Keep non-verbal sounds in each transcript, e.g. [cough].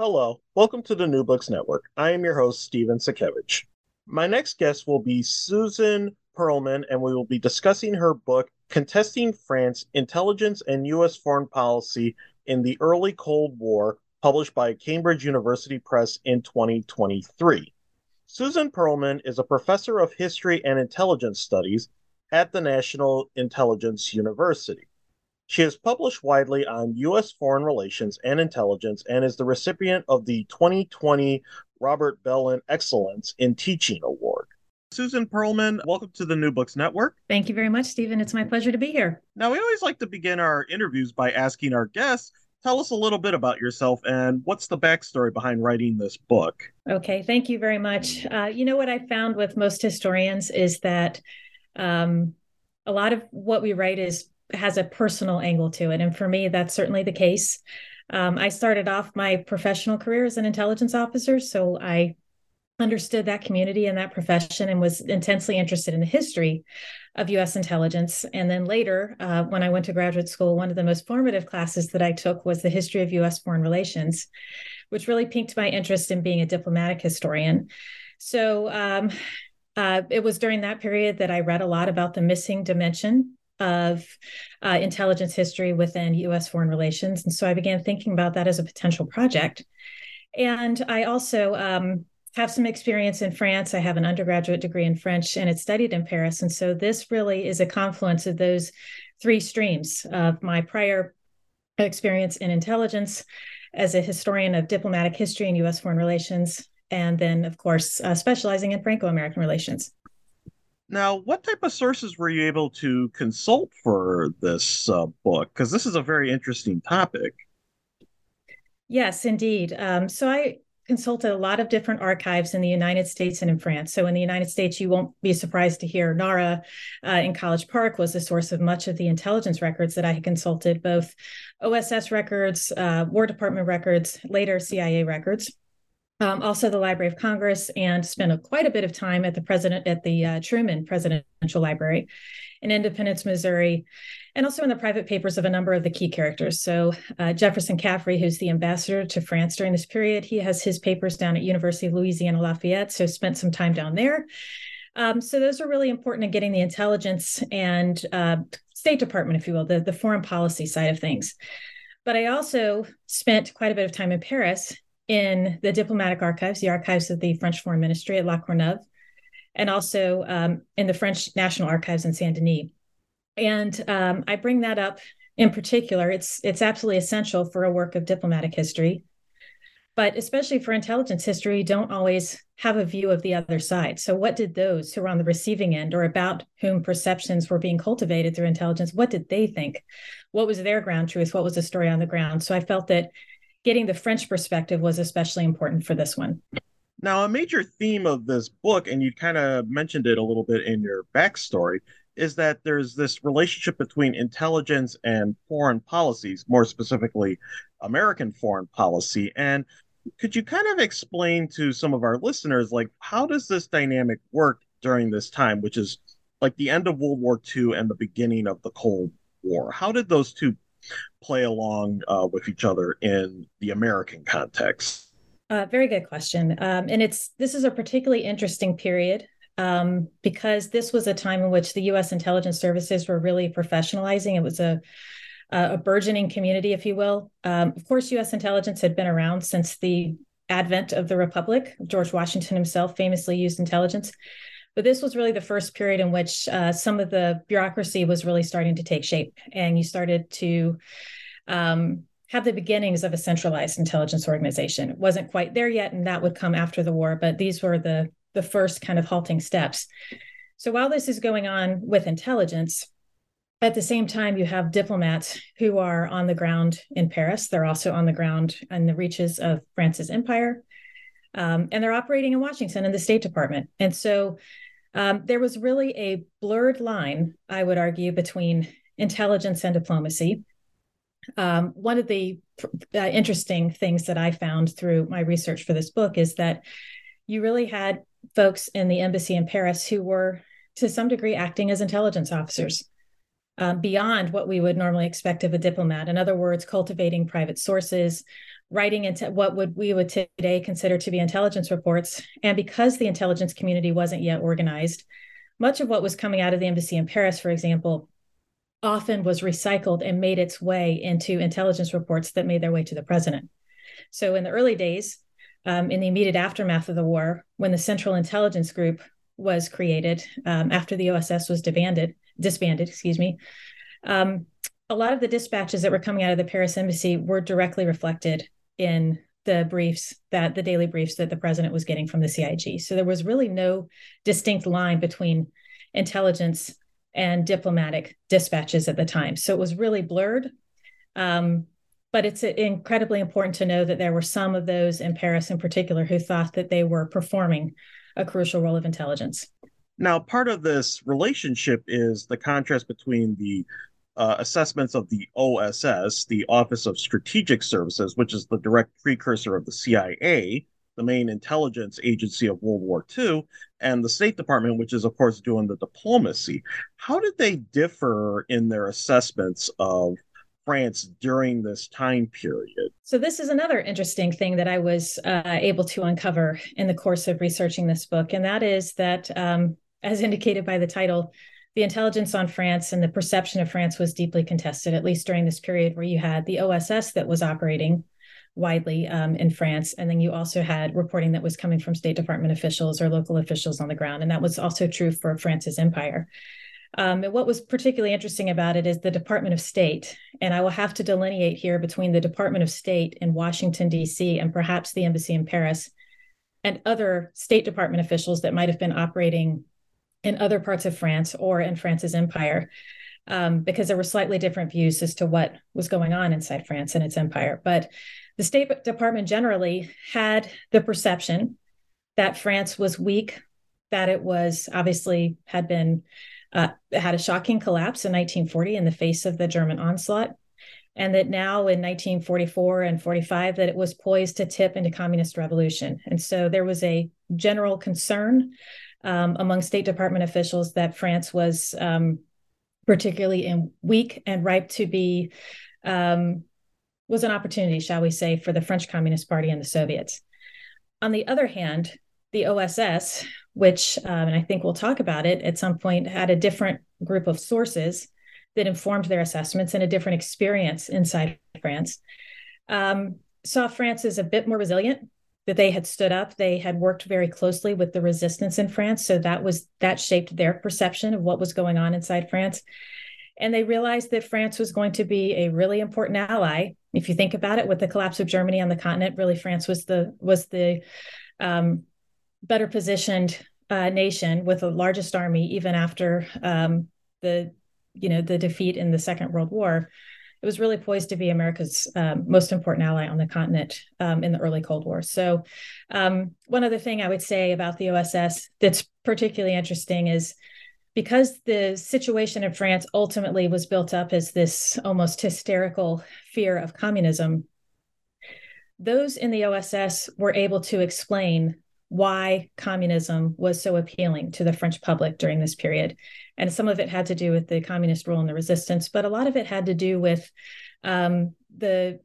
Hello, welcome to the New Books Network. I am your host, Steven Satkiewicz. My next guest will be Susan Perlman, and we will be discussing her book, Contesting France Intelligence and U.S. Foreign Policy in the Early Cold War, published by Cambridge University Press in 2023. Susan Perlman is a professor of history and intelligence studies at the National Intelligence University. She has published widely on U.S. foreign relations and intelligence and is the recipient of the 2020 Robert Belin Excellence in Teaching Award. Susan Perlman, welcome to the New Books Network. Thank you very much, Stephen. It's my pleasure to be here. Now, we always like to begin our interviews by asking our guests tell us a little bit about yourself and what's the backstory behind writing this book. Okay, thank you very much. Uh, you know what I found with most historians is that um, a lot of what we write is has a personal angle to it. And for me, that's certainly the case. Um, I started off my professional career as an intelligence officer, so I understood that community and that profession and was intensely interested in the history of US intelligence. And then later, uh, when I went to graduate school, one of the most formative classes that I took was the history of US foreign relations, which really piqued my interest in being a diplomatic historian. So um, uh, it was during that period that I read a lot about the missing dimension of uh, intelligence history within US foreign relations. And so I began thinking about that as a potential project. And I also um, have some experience in France. I have an undergraduate degree in French and it's studied in Paris. And so this really is a confluence of those three streams of my prior experience in intelligence as a historian of diplomatic history and US foreign relations. And then, of course, uh, specializing in Franco American relations. Now, what type of sources were you able to consult for this uh, book? Because this is a very interesting topic. Yes, indeed. Um, so I consulted a lot of different archives in the United States and in France. So in the United States, you won't be surprised to hear NARA uh, in College Park was the source of much of the intelligence records that I had consulted, both OSS records, uh, War Department records, later CIA records um, also the Library of Congress, and spent a, quite a bit of time at the president at the uh, Truman Presidential Library in Independence, Missouri, and also in the private papers of a number of the key characters. So uh, Jefferson Caffery, who's the ambassador to France during this period, he has his papers down at University of Louisiana Lafayette, so spent some time down there. Um, so those are really important in getting the intelligence and uh, State Department, if you will, the, the foreign policy side of things. But I also spent quite a bit of time in Paris in the diplomatic archives, the archives of the French Foreign Ministry at La Courneuve, and also um, in the French National Archives in Saint Denis. And um, I bring that up in particular. It's it's absolutely essential for a work of diplomatic history, but especially for intelligence history, don't always have a view of the other side. So, what did those who were on the receiving end, or about whom perceptions were being cultivated through intelligence, what did they think? What was their ground truth? What was the story on the ground? So, I felt that getting the French perspective was especially important for this one. Now, a major theme of this book, and you kind of mentioned it a little bit in your backstory, is that there's this relationship between intelligence and foreign policies, more specifically, American foreign policy. And could you kind of explain to some of our listeners, like, how does this dynamic work during this time, which is like the end of World War II and the beginning of the Cold War? How did those two play along uh, with each other in the American context? Uh, very good question, um, and it's this is a particularly interesting period um, because this was a time in which the U.S. intelligence services were really professionalizing. It was a a burgeoning community, if you will. Um, of course, U.S. intelligence had been around since the advent of the Republic. George Washington himself famously used intelligence. But this was really the first period in which uh, some of the bureaucracy was really starting to take shape, and you started to um, have the beginnings of a centralized intelligence organization. It wasn't quite there yet, and that would come after the war. But these were the the first kind of halting steps. So while this is going on with intelligence, at the same time, you have diplomats who are on the ground in Paris. They're also on the ground in the reaches of France's empire. Um, and they're operating in Washington in the State Department. And so um, there was really a blurred line, I would argue, between intelligence and diplomacy. Um, one of the uh, interesting things that I found through my research for this book is that you really had folks in the embassy in Paris who were, to some degree, acting as intelligence officers. Um, beyond what we would normally expect of a diplomat. In other words, cultivating private sources, writing into what would we would today consider to be intelligence reports. And because the intelligence community wasn't yet organized, much of what was coming out of the embassy in Paris, for example, often was recycled and made its way into intelligence reports that made their way to the president. So in the early days, um, in the immediate aftermath of the war, when the Central Intelligence Group was created um, after the OSS was disbanded, disbanded, excuse me, um, a lot of the dispatches that were coming out of the Paris embassy were directly reflected in the briefs that the daily briefs that the president was getting from the CIG. So there was really no distinct line between intelligence and diplomatic dispatches at the time. So it was really blurred. Um, but it's incredibly important to know that there were some of those in Paris in particular who thought that they were performing a crucial role of intelligence. Now, part of this relationship is the contrast between the uh, assessments of the OSS, the Office of Strategic Services, which is the direct precursor of the CIA, the main intelligence agency of World War II, and the State Department, which is, of course, doing the diplomacy. How did they differ in their assessments of France during this time period. So, this is another interesting thing that I was uh, able to uncover in the course of researching this book, and that is that, um, as indicated by the title, the intelligence on France and the perception of France was deeply contested, at least during this period where you had the OSS that was operating widely um, in France. And then you also had reporting that was coming from State Department officials or local officials on the ground. And that was also true for France's empire. Um, and what was particularly interesting about it is the Department of State. And I will have to delineate here between the Department of State in Washington, D.C., and perhaps the embassy in Paris, and other State Department officials that might have been operating in other parts of France or in France's empire, um, because there were slightly different views as to what was going on inside France and its empire. But the State Department generally had the perception that France was weak, that it was obviously had been uh, had a shocking collapse in 1940 in the face of the German onslaught, and that now in 1944 and 45 that it was poised to tip into communist revolution. And so there was a general concern um, among State Department officials that France was um, particularly in weak and ripe to be um, was an opportunity, shall we say, for the French Communist Party and the Soviets. On the other hand, the OSS, which, um, and I think we'll talk about it at some point, had a different group of sources that informed their assessments and a different experience inside France. Um, saw France as a bit more resilient that they had stood up. They had worked very closely with the resistance in france. So that was that shaped their perception of what was going on inside france. And they realized that france was going to be a really important ally. If you think about it with the collapse of germany on the continent really france was the was the um, better positioned uh, nation with the largest army, even after um, the you know the defeat in the Second World War. It was really poised to be America's um, most important ally on the continent um, in the early Cold War. So, um, one other thing I would say about the OSS that's particularly interesting is because the situation in France ultimately was built up as this almost hysterical fear of communism, those in the OSS were able to explain why communism was so appealing to the French public during this period. And some of it had to do with the communist rule and the resistance, but a lot of it had to do with um, the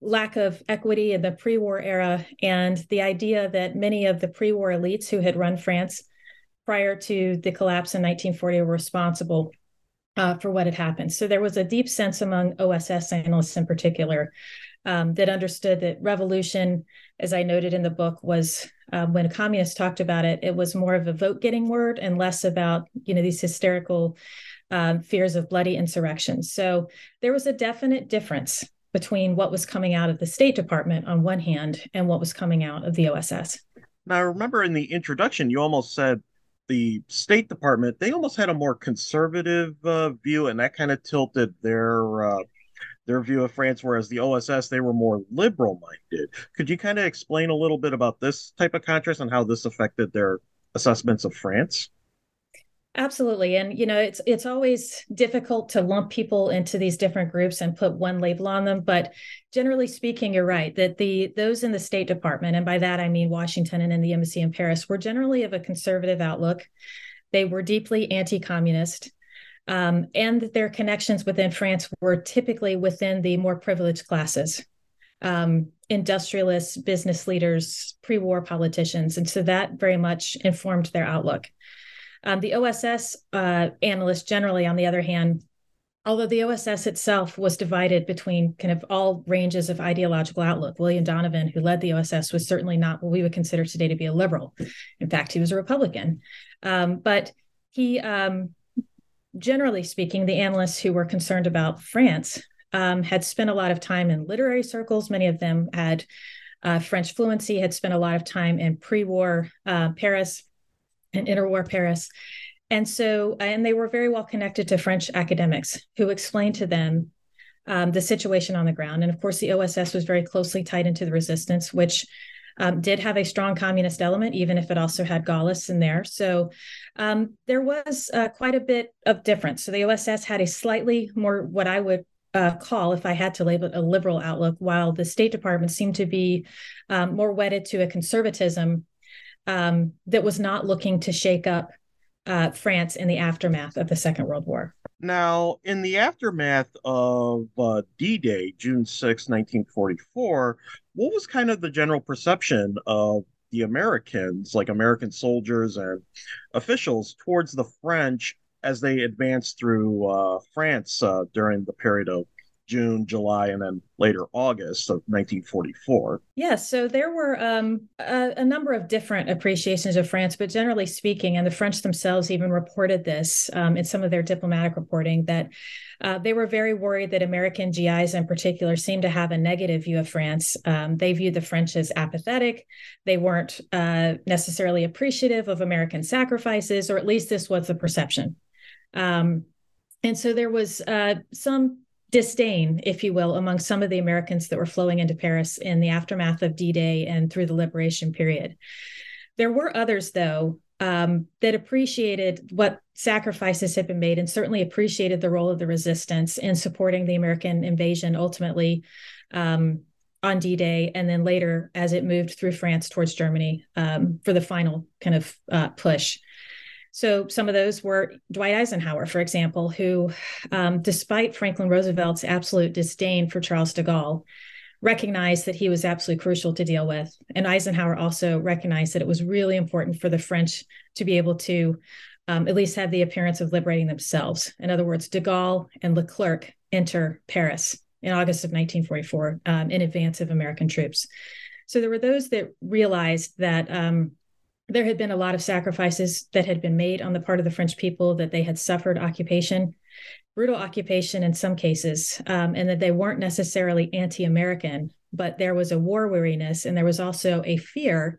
lack of equity in the pre war era and the idea that many of the pre war elites who had run France prior to the collapse in 1940 were responsible uh, for what had happened. So there was a deep sense among OSS analysts in particular um, that understood that revolution, as I noted in the book, was um, when communists talked about it, it was more of a vote getting word and less about you know these hysterical um, fears of bloody insurrections. So there was a definite difference between what was coming out of the State Department on one hand and what was coming out of the OSS. Now, I remember in the introduction, you almost said the State Department, they almost had a more conservative uh, view, and that kind of tilted their uh, their view of France, whereas the OSS they were more liberal minded. Could you kind of explain a little bit about this type of contrast and how this affected their assessments of France? Absolutely. And you know, it's it's always difficult to lump people into these different groups and put one label on them, but generally speaking, you're right that the those in the State Department and by that I mean Washington and in the embassy in Paris were generally of a conservative outlook. They were deeply anti-communist. Um, and their connections within France were typically within the more privileged classes, um, industrialists, business leaders, pre war politicians. And so that very much informed their outlook. Um, the OSS uh, analysts, generally, on the other hand, although the OSS itself was divided between kind of all ranges of ideological outlook, William Donovan, who led the OSS, was certainly not what we would consider today to be a liberal. In fact, he was a Republican. Um, but he um, generally speaking, the analysts who were concerned about France um, had spent a lot of time in literary circles. Many of them had uh, French fluency, had spent a lot of time in pre war uh, Paris and interwar Paris. And so, and they were very well connected to French academics who explained to them um, the situation on the ground. And of course, the OSS was very closely tied into the resistance, which um, did have a strong communist element, even if it also had Gaullists in there. So um, there was uh, quite a bit of difference. So the OSS had a slightly more what I would uh, call, if I had to label it, a liberal outlook, while the State Department seemed to be um, more wedded to a conservatism um, that was not looking to shake up uh, France in the aftermath of the Second World War. Now, in the aftermath of uh, D Day, June 6, 1944, what was kind of the general perception of the Americans, like American soldiers and officials, towards the French as they advanced through uh, France uh, during the period of June, July, and then later August of 1944. Yes, so there were um, a, a, number of different appreciations of France, but generally speaking, and the French themselves even reported this um, in some of their diplomatic reporting, that uh, they were very worried that American GIs in particular seemed to have a negative view of France. Um, they viewed the French as apathetic. They weren't uh, necessarily appreciative of American sacrifices, or at least this was the perception. Um, and so there was uh, some disdain, if you will, among some of the Americans that were flowing into Paris in the aftermath of D Day and through the liberation period. There were others, though, um, that appreciated what sacrifices had been made and certainly appreciated the role of the resistance in supporting the American invasion ultimately um, on D Day, and then later as it moved through France towards Germany um, for the final kind of uh, push. So some of those were Dwight Eisenhower, for example, who, um, despite Franklin Roosevelt's absolute disdain for Charles de Gaulle, recognized that he was absolutely crucial to deal with. And Eisenhower also recognized that it was really important for the French to be able to um, at least have the appearance of liberating themselves. In other words, de Gaulle and Leclerc enter Paris in August of 1944 um, in advance of American troops. So there were those that realized that um, there had been a lot of sacrifices that had been made on the part of the French people, that they had suffered occupation, brutal occupation in some cases, um, and that they weren't necessarily anti American, but there was a war weariness and there was also a fear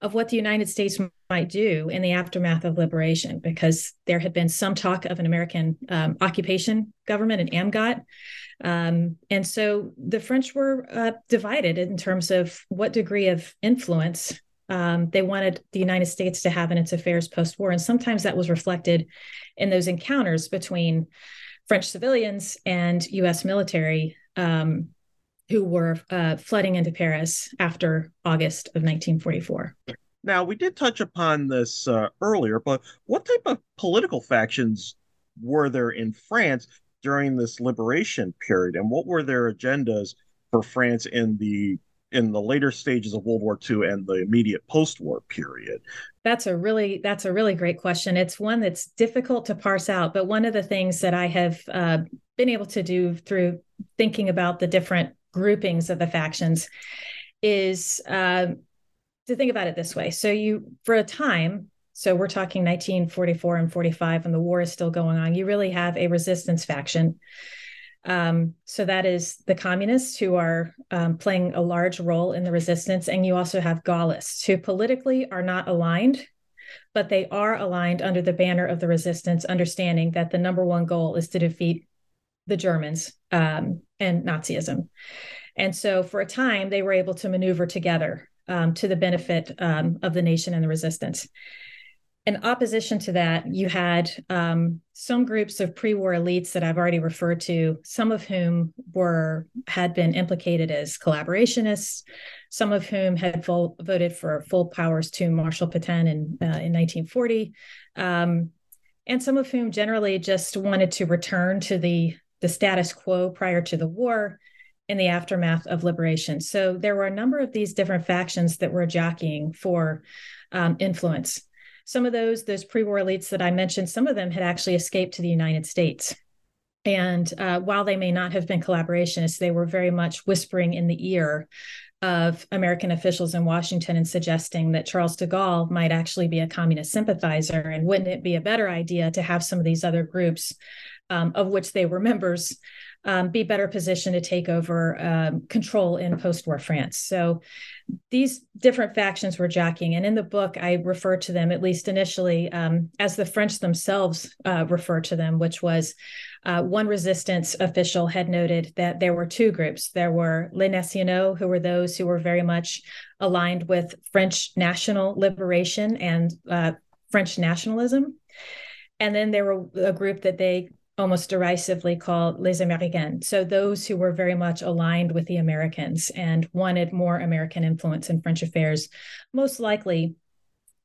of what the United States might do in the aftermath of liberation, because there had been some talk of an American um, occupation government, an AMGOT. Um, and so the French were uh, divided in terms of what degree of influence um, they wanted the United States to have in its affairs post war. And sometimes that was reflected in those encounters between French civilians and US military um, who were uh, flooding into Paris after August of 1944. Now, we did touch upon this uh, earlier, but what type of political factions were there in France during this liberation period, and what were their agendas for France in the in the later stages of World War II and the immediate post-war period? That's a really that's a really great question. It's one that's difficult to parse out, but one of the things that I have uh, been able to do through thinking about the different groupings of the factions is uh, to think about it this way. So you, for a time, so we're talking 1944 and 45, and the war is still going on. You really have a resistance faction. Um, so that is the communists who are um, playing a large role in the resistance, and you also have Gaullists who politically are not aligned, but they are aligned under the banner of the resistance, understanding that the number one goal is to defeat the Germans um, and Nazism. And so for a time, they were able to maneuver together um, to the benefit um, of the nation and the resistance. In opposition to that, you had um, some groups of pre-war elites that I've already referred to, some of whom were had been implicated as collaborationists, some of whom had vo- voted for full powers to Marshal Pétain in uh, in 1940, um, and some of whom generally just wanted to return to the the status quo prior to the war in the aftermath of liberation. So there were a number of these different factions that were jockeying for um, influence. Some of those, those pre-war elites that I mentioned, some of them had actually escaped to the United States. And uh, while they may not have been collaborationists, they were very much whispering in the ear of American officials in Washington and suggesting that Charles de Gaulle might actually be a communist sympathizer. And wouldn't it be a better idea to have some of these other groups, um, of which they were members, um, be better positioned to take over um, control in post-war France. So these different factions were jockeying, and in the book, I refer to them, at least initially, um, as the French themselves uh, refer to them, which was uh, one resistance official had noted that there were two groups. There were Les Nationaux, who were those who were very much aligned with French national liberation and uh, French nationalism. And then there were a group that they almost derisively called les Américains. So those who were very much aligned with the Americans and wanted more American influence in French affairs, most likely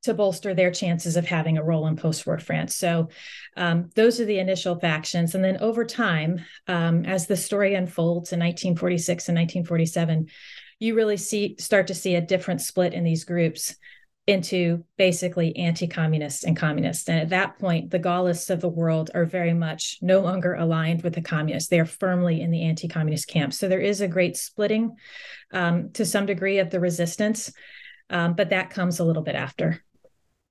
to bolster their chances of having a role in post-war France. So um, those are the initial factions. And then over time, um, as the story unfolds in 1946 and 1947, you really see start to see a different split in these groups into basically anti-communists and communists. And at that point, the Gaullists of the world are very much no longer aligned with the communists. They are firmly in the anti-communist camp. So there is a great splitting um, to some degree of the resistance, um, but that comes a little bit after.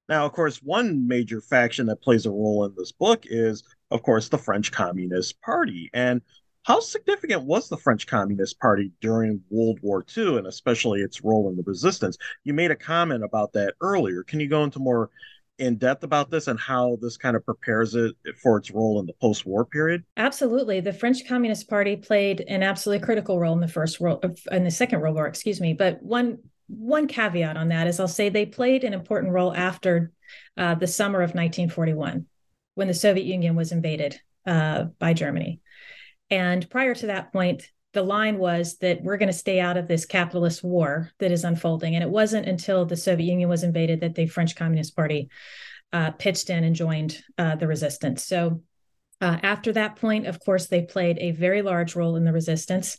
Now, of course, one major faction that plays a role in this book is, of course, the French Communist Party. And how significant was the French Communist Party during World War II and especially its role in the resistance? You made a comment about that earlier. Can you go into more in depth about this and how this kind of prepares it for its role in the post-war period? Absolutely. The French Communist Party played an absolutely critical role in the first world in the second world war, excuse me. But one one caveat on that is I'll say they played an important role after uh, the summer of 1941 when the Soviet Union was invaded uh, by Germany. And prior to that point, the line was that we're going to stay out of this capitalist war that is unfolding. And it wasn't until the Soviet Union was invaded that the French Communist Party uh, pitched in and joined uh, the resistance. So uh, after that point, of course, they played a very large role in the resistance.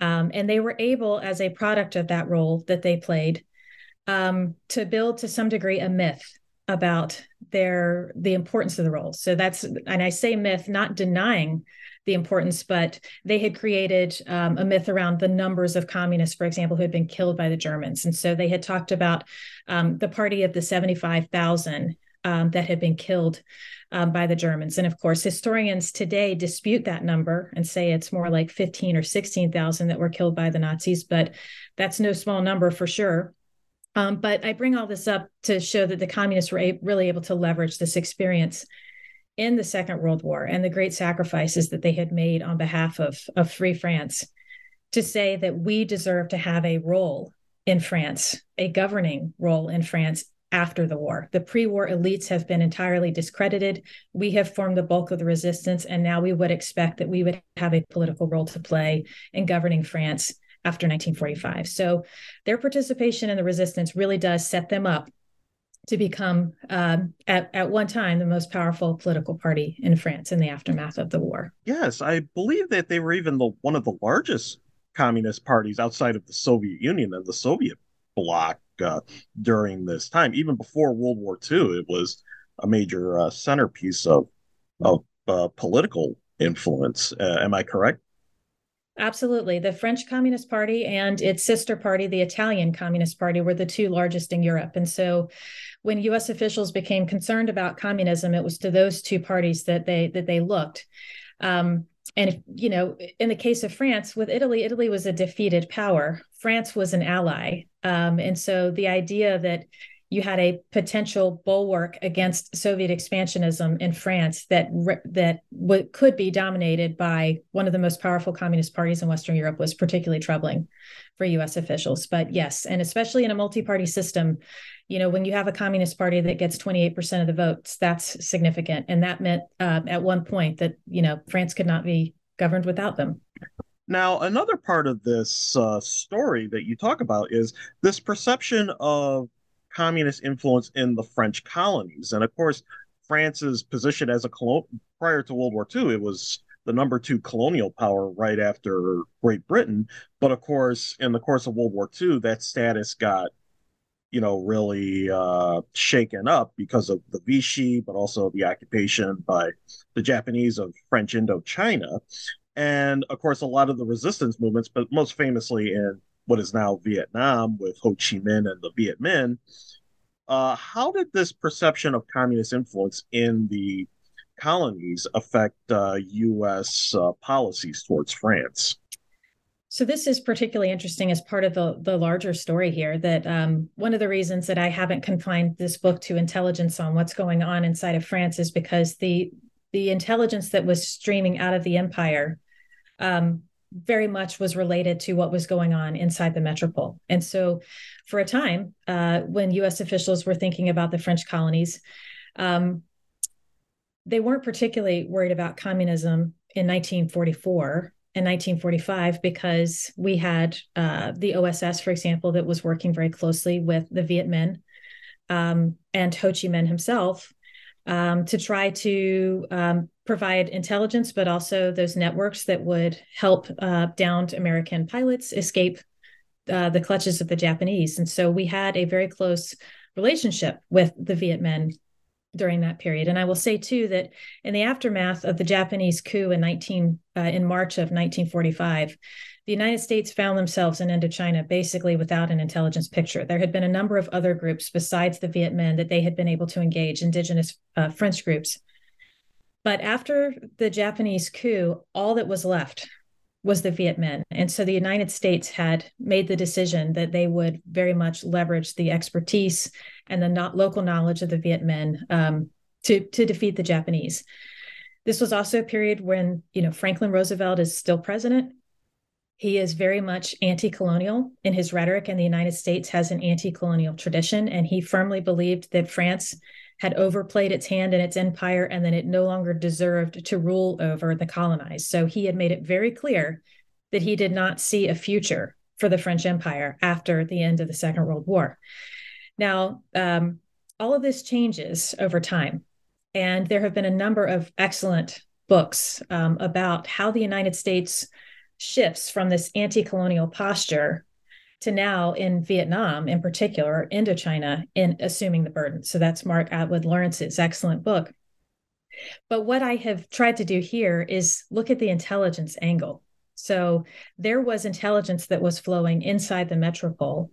Um, and they were able, as a product of that role that they played, um, to build to some degree a myth about their the importance of the role. So that's and I say myth, not denying the importance, but they had created um, a myth around the numbers of communists, for example, who had been killed by the Germans. And so they had talked about um, the party of the 75,000 um, that had been killed um, by the Germans. And of course, historians today dispute that number and say it's more like 15 or 16,000 that were killed by the Nazis, but that's no small number for sure. Um, but I bring all this up to show that the communists were a- really able to leverage this experience in the Second World War and the great sacrifices that they had made on behalf of, of free France to say that we deserve to have a role in France, a governing role in France after the war. The pre war elites have been entirely discredited. We have formed the bulk of the resistance, and now we would expect that we would have a political role to play in governing France after 1945. So their participation in the resistance really does set them up to become, um, at, at one time, the most powerful political party in France in the aftermath of the war. Yes, I believe that they were even the one of the largest communist parties outside of the Soviet Union and the Soviet bloc uh, during this time. Even before World War II, it was a major uh, centerpiece of of uh, political influence. Uh, am I correct? Absolutely. The French Communist Party and its sister party, the Italian Communist Party, were the two largest in Europe. And so when US officials became concerned about communism, it was to those two parties that they that they looked. Um, and you know, in the case of France, with Italy, Italy was a defeated power. France was an ally, um, and so the idea that you had a potential bulwark against Soviet expansionism in France that that w- could be dominated by one of the most powerful communist parties in Western Europe was particularly troubling for U.S. officials. But yes, and especially in a multi-party system, you know, when you have a communist party that gets 28% of the votes, that's significant, and that meant uh, at one point that you know France could not be governed without them. Now, another part of this uh, story that you talk about is this perception of communist influence in the French colonies. And of course, France's position as a colon prior to World War II, it was the number two colonial power right after Great Britain. But of course, in the course of World War II, that status got, you know, really uh, shaken up because of the Vichy, but also the occupation by the Japanese of French Indochina. And of course, a lot of the resistance movements, but most famously in what is now Vietnam with Ho Chi Minh and the Viet Minh. Uh, how did this perception of communist influence in the colonies affect uh, U.S. Uh, policies towards France? So this is particularly interesting as part of the the larger story here. That um, one of the reasons that I haven't confined this book to intelligence on what's going on inside of France is because the the intelligence that was streaming out of the empire um, very much was related to what was going on inside the metropole. And so, for a time, uh, when US officials were thinking about the French colonies, um, they weren't particularly worried about communism in 1944 and 1945 because we had uh, the OSS, for example, that was working very closely with the Viet Minh um, and Ho Chi Minh himself um, to try to um, provide intelligence, but also those networks that would help uh, downed American pilots escape uh, the clutches of the Japanese. And so we had a very close relationship with the Viet Minh during that period. And I will say too that in the aftermath of the Japanese coup in 19 uh, in March of 1945, the United States found themselves in Indochina basically without an intelligence picture. There had been a number of other groups besides the Viet Minh that they had been able to engage, indigenous uh, French groups. But after the Japanese coup, all that was left was the Viet Minh. And so the United States had made the decision that they would very much leverage the expertise and the not local knowledge of the Viet Minh um, to, to defeat the Japanese. This was also a period when, you know, Franklin Roosevelt is still president. He is very much anti colonial in his rhetoric, and the United States has an anti colonial tradition. And he firmly believed that France had overplayed its hand in its empire and that it no longer deserved to rule over the colonized. So he had made it very clear that he did not see a future for the French Empire after the end of the Second World War. Now, um, all of this changes over time. And there have been a number of excellent books um, about how the United States shifts from this anti colonial posture to now in Vietnam, in particular, Indochina, in assuming the burden. So that's Mark Atwood Lawrence's excellent book. But what I have tried to do here is look at the intelligence angle. So there was intelligence that was flowing inside the metropole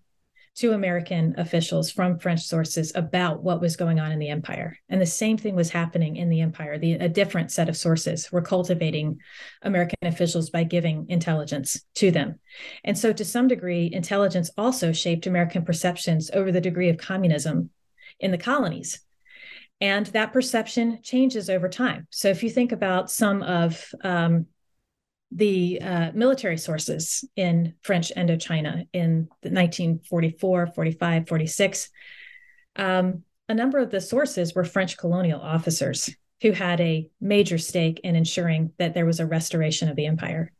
to American officials from French sources about what was going on in the empire. And the same thing was happening in the empire. The, a different set of sources were cultivating American officials by giving intelligence to them. And so, to some degree, intelligence also shaped American perceptions over the degree of communism in the colonies. And that perception changes over time. So, if you think about some of um, the uh, military sources in French Indochina in 1944, 45, 46. Um, a number of the sources were French colonial officers who had a major stake in ensuring that there was a restoration of the empire.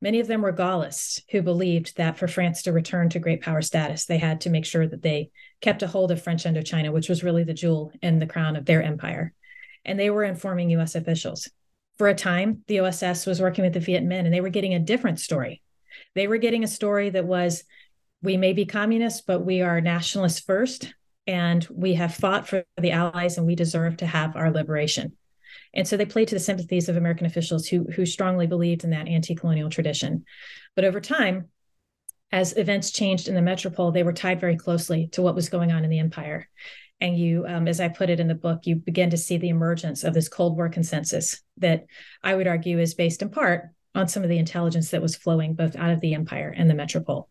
Many of them were Gaullists who believed that for France to return to great power status, they had to make sure that they kept a hold of French Indochina, which was really the jewel in the crown of their empire. And they were informing US officials. For a time, the OSS was working with the Viet Minh and they were getting a different story. They were getting a story that was we may be communists, but we are nationalists first, and we have fought for the Allies and we deserve to have our liberation. And so they played to the sympathies of American officials who, who strongly believed in that anti colonial tradition. But over time, as events changed in the metropole, they were tied very closely to what was going on in the empire. And you, um, as I put it in the book, you begin to see the emergence of this Cold War consensus that I would argue is based in part on some of the intelligence that was flowing both out of the empire and the metropole.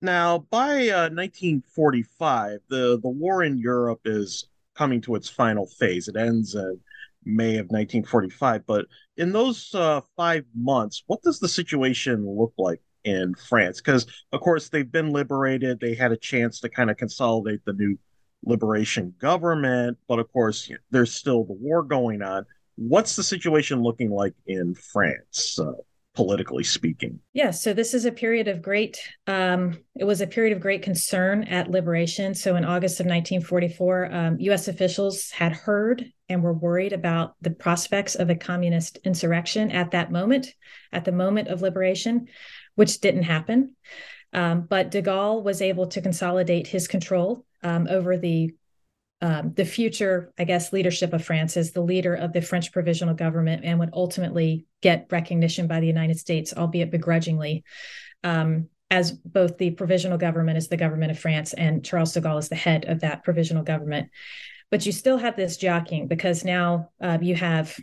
Now, by uh, 1945, the, the war in Europe is coming to its final phase. It ends in May of 1945. But in those uh, five months, what does the situation look like in France? Because, of course, they've been liberated. They had a chance to kind of consolidate the new liberation government. But, of course, there's still the war going on. What's the situation looking like in France? Uh, politically speaking. Yes, so this is a period of great. Um, it was a period of great concern at liberation. So in August of 1944, um, U.S. officials had heard and were worried about the prospects of a communist insurrection at that moment, at the moment of liberation, which didn't happen. Um, but de Gaulle was able to consolidate his control um, over the um, the future, I guess, leadership of France as the leader of the French provisional government and would ultimately get recognition by the United States, albeit begrudgingly, um, as both the provisional government as the government of France and Charles de Gaulle is the head of that provisional government. But you still have this jockeying because now uh, you have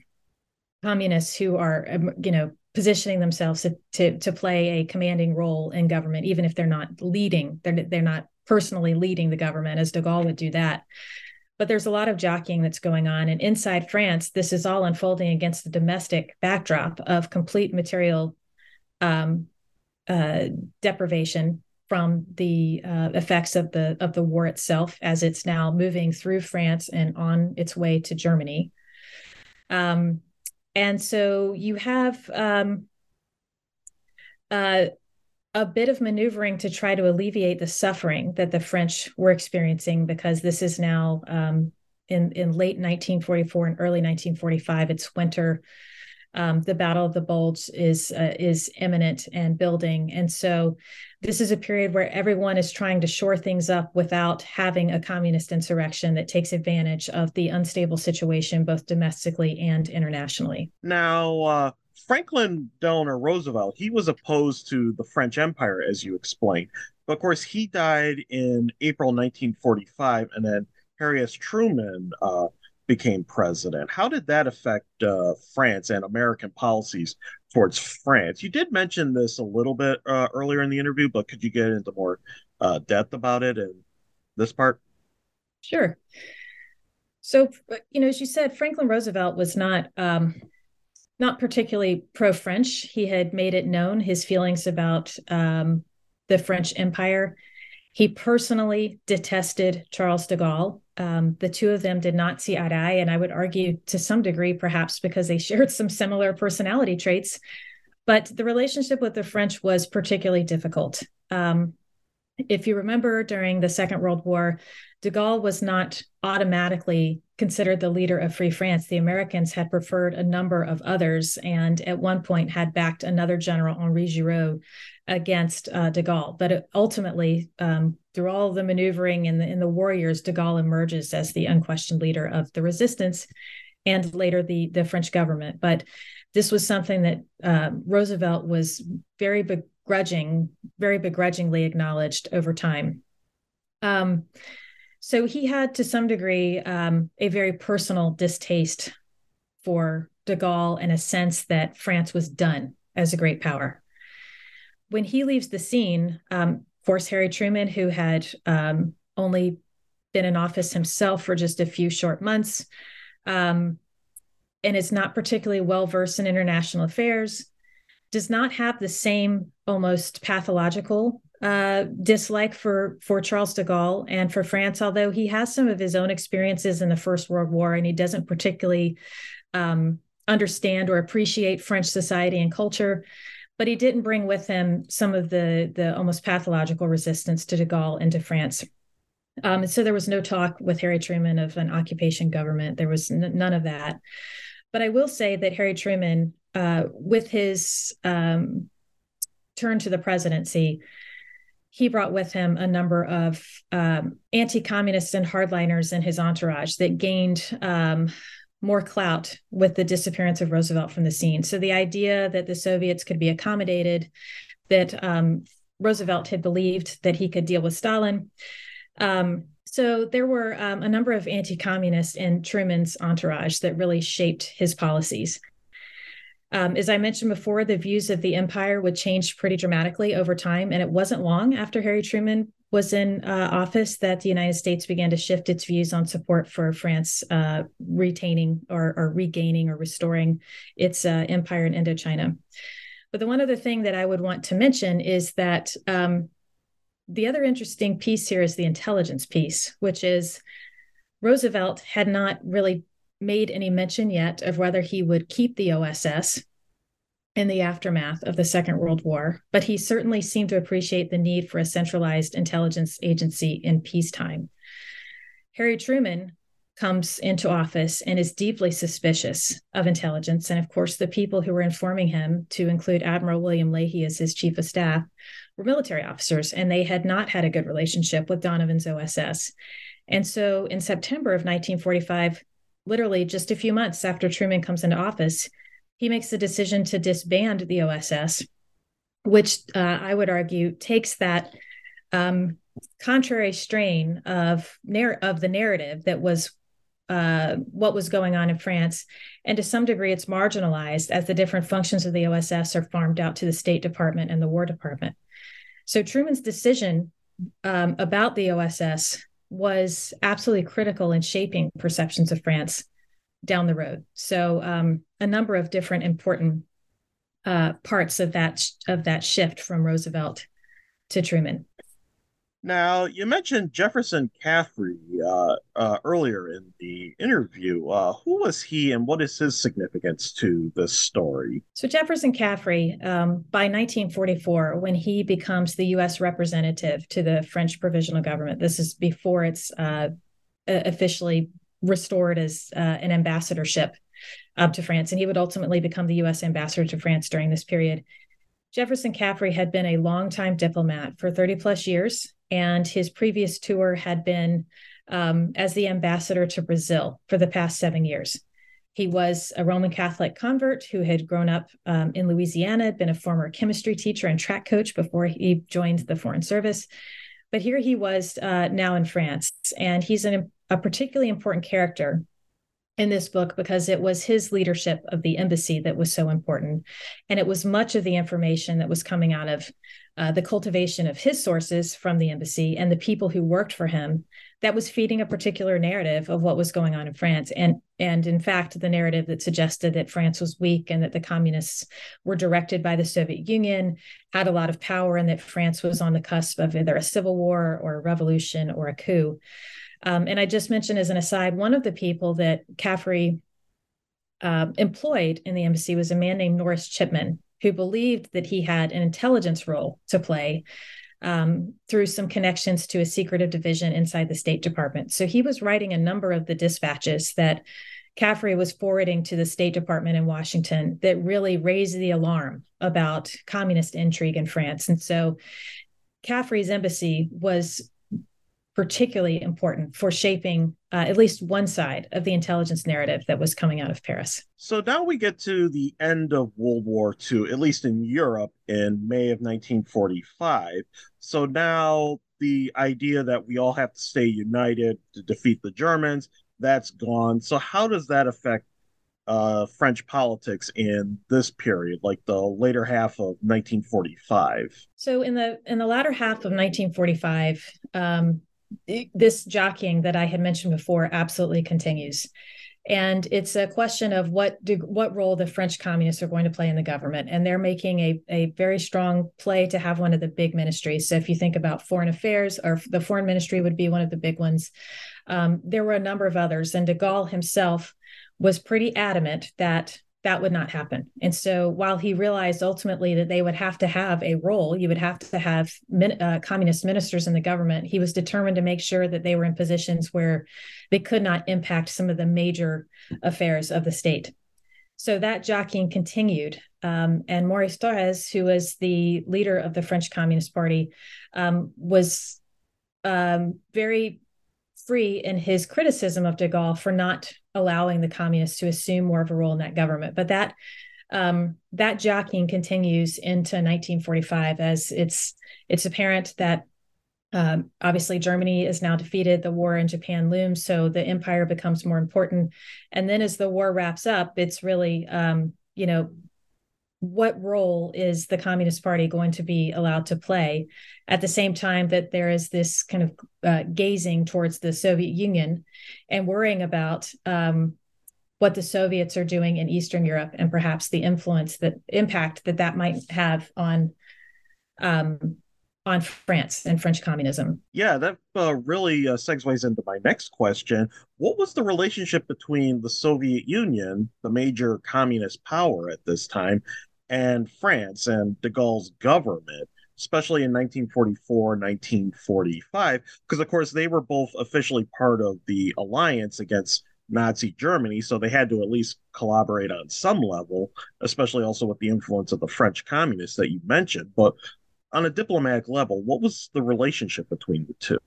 communists who are, um, you know, positioning themselves to, to, to play a commanding role in government, even if they're not leading, they're they're not personally leading the government, as de Gaulle would do that but there's a lot of jockeying that's going on. And inside France, this is all unfolding against the domestic backdrop of complete material um, uh, deprivation from the uh, effects of the of the war itself, as it's now moving through France and on its way to Germany. Um, and so you have um, uh, a bit of maneuvering to try to alleviate the suffering that the French were experiencing because this is now um, in in late 1944 and early 1945. It's winter. Um, the Battle of the Bulge is uh, is imminent and building, and so this is a period where everyone is trying to shore things up without having a communist insurrection that takes advantage of the unstable situation both domestically and internationally. Now, uh, Franklin Delano Roosevelt, he was opposed to the French Empire, as you explained. But of course, he died in April 1945, and then Harry S. Truman uh, became president. How did that affect uh, France and American policies towards France? You did mention this a little bit uh, earlier in the interview, but could you get into more uh, depth about it in this part? Sure. So, you know, as you said, Franklin Roosevelt was not um, not particularly pro French. He had made it known his feelings about um, the French Empire. He personally detested Charles de Gaulle. Um, the two of them did not see eye to eye, and I would argue to some degree, perhaps because they [laughs] shared some similar personality traits. But the relationship with the French was particularly difficult. Um, if you remember during the Second World War, de Gaulle was not automatically considered the leader of Free France. The Americans had preferred a number of others and at one point had backed another general, Henri Giraud, against uh, de Gaulle. But ultimately, um, through all the maneuvering and the, in the warriors, de Gaulle emerges as the unquestioned leader of the resistance and later the, the French government. But this was something that uh, Roosevelt was very begrudging, very begrudgingly acknowledged over time. Um, so he had, to some degree, um, a very personal distaste for de Gaulle and a sense that France was done as a great power. When he leaves the scene, um, of course, Harry Truman, who had um, only been in office himself for just a few short months, um, and is not particularly well versed in international affairs, does not have the same almost pathological uh, dislike for for Charles de Gaulle and for France, although he has some of his own experiences in the First World War, and he doesn't particularly um, understand or appreciate French society and culture. But he didn't bring with him some of the the almost pathological resistance to de Gaulle and to France. Um, and so there was no talk with Harry Truman of an occupation government. There was n- none of that. But I will say that Harry Truman, uh, with his um, turn to the presidency, he brought with him a number of um, anti-communists and hardliners in his entourage that gained um, more clout with the disappearance of Roosevelt from the scene. So the idea that the Soviets could be accommodated, that um, Roosevelt had believed that he could deal with Stalin. Um, so there were um, a number of anti-communists in Truman's entourage that really shaped his policies. Um, as I mentioned before, the views of the empire would change pretty dramatically over time. And it wasn't long after Harry Truman was in uh, office that the United States began to shift its views on support for France uh, retaining or, or, regaining or restoring its uh, empire in Indochina. But the one other thing that I would want to mention is that um, the other interesting piece here is the intelligence piece, which is Roosevelt had not really made any mention yet of whether he would keep the OSS in the aftermath of the Second World War, but he certainly seemed to appreciate the need for a centralized intelligence agency in peacetime. Harry Truman comes into office and is deeply suspicious of intelligence. And of course, the people who were informing him, to include Admiral William Leahy as his chief of staff, were military officers, and they had not had a good relationship with Donovan's OSS. And so in September of 1945, literally just a few months after Truman comes into office, he makes the decision to disband the OSS, which uh, I would argue takes that um, contrary strain of narr- of the narrative that was uh, what was going on in France, and to some degree, it's marginalized as the different functions of the OSS are farmed out to the State Department and the War Department. So Truman's decision um, about the OSS was absolutely critical in shaping perceptions of France down the road. So um, a number of different important uh, parts of that of that shift from Roosevelt to Truman. Now, you mentioned Jefferson Caffery uh, uh, earlier in the interview. Uh, who was he and what is his significance to this story? So, Jefferson Caffery, um, by 1944, when he becomes the U.S. representative to the French provisional government, this is before it's uh, officially restored as uh, an ambassadorship up to France. And he would ultimately become the U.S. ambassador to France during this period. Jefferson Caffery had been a longtime diplomat for 30 plus years and his previous tour had been um, as the ambassador to Brazil for the past seven years. He was a Roman Catholic convert who had grown up um, in Louisiana, had been a former chemistry teacher and track coach before he joined the Foreign Service. But here he was uh, now in France, and he's an, a particularly important character in this book because it was his leadership of the embassy that was so important. And it was much of the information that was coming out of uh, the cultivation of his sources from the embassy and the people who worked for him that was feeding a particular narrative of what was going on in France. And, and in fact, the narrative that suggested that France was weak and that the communists were directed by the Soviet Union, had a lot of power, and that France was on the cusp of either a civil war or a revolution or a coup. Um, and I just mentioned as an aside, one of the people that Caffery uh, employed in the embassy was a man named Norris Chipman, who believed that he had an intelligence role to play um, through some connections to a secretive division inside the State Department. So he was writing a number of the dispatches that Caffery was forwarding to the State Department in Washington that really raised the alarm about communist intrigue in France. And so Caffery's embassy was particularly important for shaping uh, at least one side of the intelligence narrative that was coming out of Paris. So now we get to the end of World War II, at least in Europe, in May of 1945. So now the idea that we all have to stay united to defeat the Germans, that's gone. So how does that affect uh, French politics in this period, like the later half of 1945? So in the in the latter half of 1945, um, this jockeying that I had mentioned before absolutely continues. And it's a question of what do, what role the French communists are going to play in the government. And they're making a, a very strong play to have one of the big ministries. So if you think about foreign affairs, or the foreign ministry would be one of the big ones. Um, there were a number of others, and de Gaulle himself was pretty adamant that that would not happen. And so while he realized ultimately that they would have to have a role, you would have to have min, uh, communist ministers in the government, he was determined to make sure that they were in positions where they could not impact some of the major affairs of the state. So that jockeying continued. Um, and Maurice Thorez, who was the leader of the French Communist Party, um, was um, very free in his criticism of de Gaulle for not allowing the communists to assume more of a role in that government. But that um, that jockeying continues into 1945 as it's it's apparent that um, obviously Germany is now defeated. The war in Japan looms, so the empire becomes more important. And then as the war wraps up, it's really um, you know what role is the Communist Party going to be allowed to play at the same time that there is this kind of uh, gazing towards the Soviet Union and worrying about um, what the Soviets are doing in Eastern Europe and perhaps the influence that impact that that might have on um, on France and French communism. Yeah, that uh, really uh, segues into my next question. What was the relationship between the Soviet Union, the major communist power at this time, and France and de Gaulle's government, especially in 1944, 1945, because of course they were both officially part of the alliance against Nazi Germany, so they had to at least collaborate on some level, especially also with the influence of the French communists that you mentioned. But on a diplomatic level, what was the relationship between the two?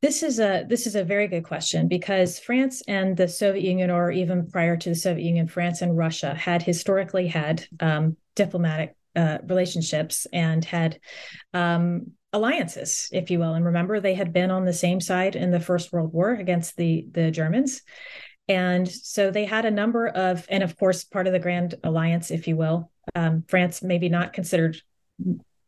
This is a this is a very good question because France and the Soviet Union, or even prior to the Soviet Union, France and Russia had historically had um, diplomatic uh, relationships and had um, alliances, if you will. And remember, they had been on the same side in the First World War against the the Germans, and so they had a number of, and of course, part of the Grand Alliance, if you will. Um, France maybe not considered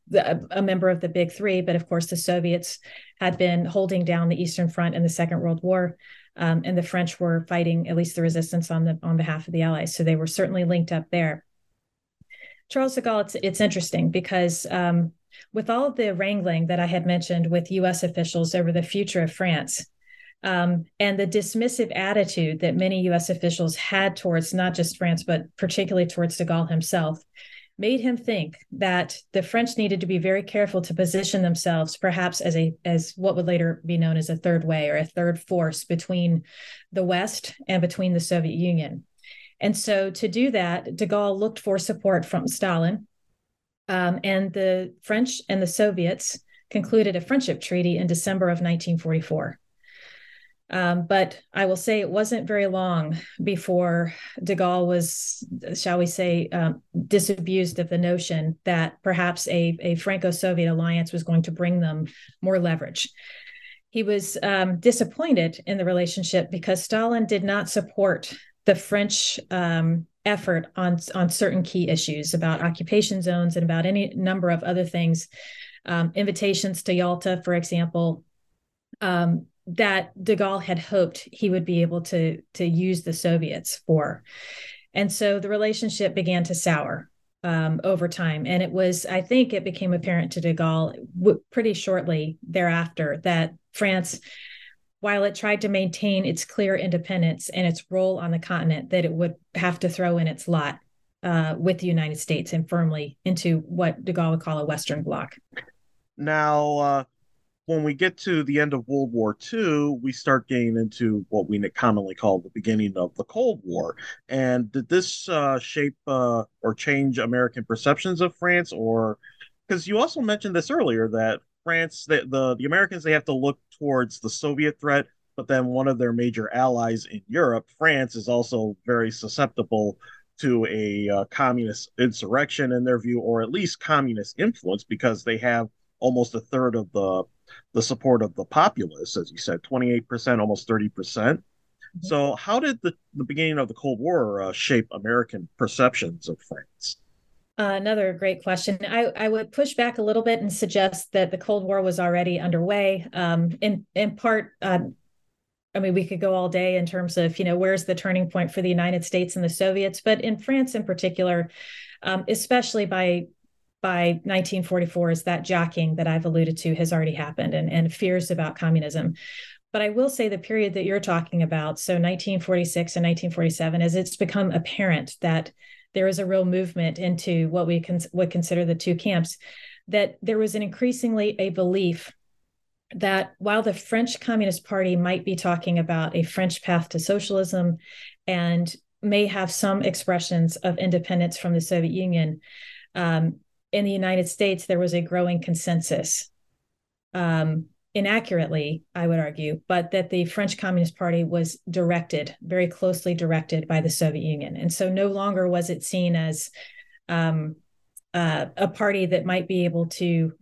the, a member of the big three, but of course the Soviets had been holding down the Eastern Front in the Second World War, um, and the French were fighting at least the resistance on the on behalf of the Allies. So they were certainly linked up there. Charles de Gaulle, it's, it's interesting because um, with all the wrangling that I had mentioned with U.S. officials over the future of France. Um, and the dismissive attitude that many U.S. officials had towards not just France, but particularly towards de Gaulle himself, made him think that the French needed to be very careful to position themselves perhaps as a as what would later be known as a third way or a third force between the West and between the Soviet Union. And so to do that, de Gaulle looked for support from Stalin. Um, and the French and the Soviets concluded a friendship treaty in December of 1944. Um, but I will say it wasn't very long before de Gaulle was, shall we say, um, disabused of the notion that perhaps a, a Franco Soviet alliance was going to bring them more leverage. He was um, disappointed in the relationship because Stalin did not support the French um, effort on, on certain key issues about occupation zones and about any number of other things. Um, invitations to Yalta, for example, um, that de Gaulle had hoped he would be able to to use the Soviets for. And so the relationship began to sour um, over time. And it was, I think, it became apparent to de Gaulle w- pretty shortly thereafter that France, while it tried to maintain its clear independence and its role on the continent, that it would have to throw in its lot uh, with the United States and firmly into what de Gaulle would call a Western bloc. Now, uh, when we get to the end of World War II, we start getting into what we commonly call the beginning of the Cold War. And did this uh, shape uh, or change American perceptions of France? Or because you also mentioned this earlier that France, the, the, the Americans, they have to look towards the Soviet threat, but then one of their major allies in Europe, France, is also very susceptible to a uh, communist insurrection in their view, or at least communist influence, because they have almost a third of the the support of the populace, as you said, 28%, almost 30%. mm-hmm. So, how did the, the beginning of the Cold War uh, shape American perceptions of France? Uh, another great question. I, I would push back a little bit and suggest that the Cold War was already underway. Um, in in part, uh, I mean, we could go all day in terms of, you know, where's the turning point for the United States and the Soviets, but in France in particular, um, especially by by 1944, is that jockeying that I've alluded to has already happened and, and fears about communism. But I will say the period that you're talking about, so 1946 and 1947, as it's become apparent that there is a real movement into what we would consider the two camps, that there was an increasingly a belief that while the French Communist Party might be talking about a French path to socialism and may have some expressions of independence from the Soviet Union, um, in the United States, there was a growing consensus, um, inaccurately, I would argue, but that the French Communist Party was directed, very closely directed by the Soviet Union. And so no longer was it seen as um, uh, a party that might be able to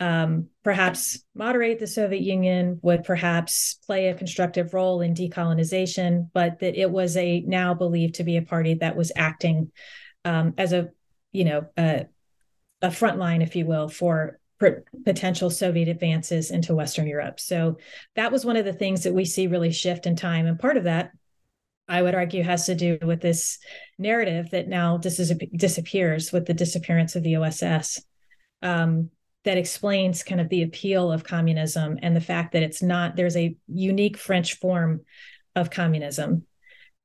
um, perhaps moderate the Soviet Union, would perhaps play a constructive role in decolonization, but that it was a now believed to be a party that was acting um, as a, you know, a, a front line, if you will, for potential Soviet advances into Western Europe. So that was one of the things that we see really shift in time. And part of that, I would argue, has to do with this narrative that now dis- disappears with the disappearance of the OSS. Um, that explains kind of the appeal of communism and the fact that it's not, there's a unique French form of communism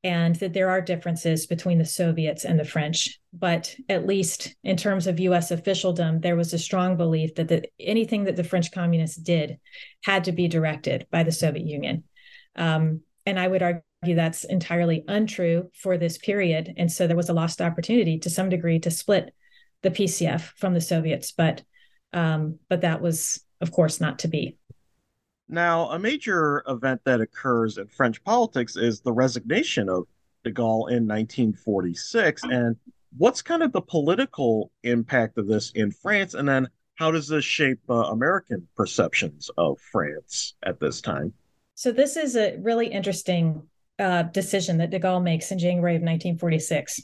and that there are differences between the Soviets and the French. But at least in terms of US officialdom, there was a strong belief that the, anything that the French communists did had to be directed by the Soviet Union. Um, and I would argue that's entirely untrue for this period. And so there was a lost opportunity to some degree to split the PCF from the Soviets. But um, but that was, of course, not to be. Now, a major event that occurs in French politics is the resignation of de Gaulle in 1946. And what's kind of the political impact of this in France? And then how does this shape uh, American perceptions of France at this time? So, this is a really interesting uh, decision that de Gaulle makes in January of 1946.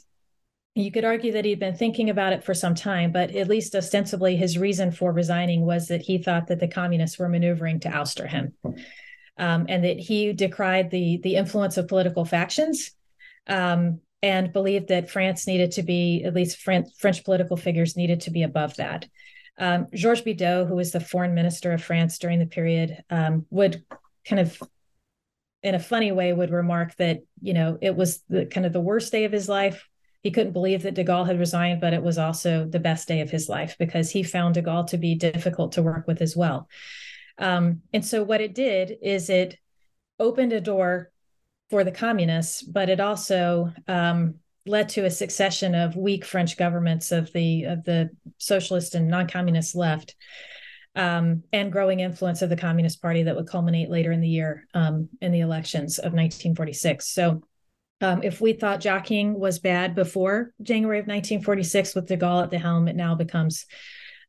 You could argue that he'd been thinking about it for some time, but at least ostensibly his reason for resigning was that he thought that the communists were maneuvering to ouster him. Um, and that he decried the the influence of political factions um, and believed that France needed to be at least French, political figures needed to be above that. Um, Georges Bidault, who was the foreign minister of France during the period, um, would kind of in a funny way would remark that you know it was the kind of the worst day of his life he couldn't believe that de Gaulle had resigned, but it was also the best day of his life because he found de Gaulle to be difficult to work with as well. Um, and so, what it did is it opened a door for the communists, but it also um, led to a succession of weak French governments of the of the socialist and non-communist left, um, and growing influence of the Communist Party that would culminate later in the year um, in the elections of 1946. So um, if we thought jockeying was bad before January of 1946 with de Gaulle at the helm, it now becomes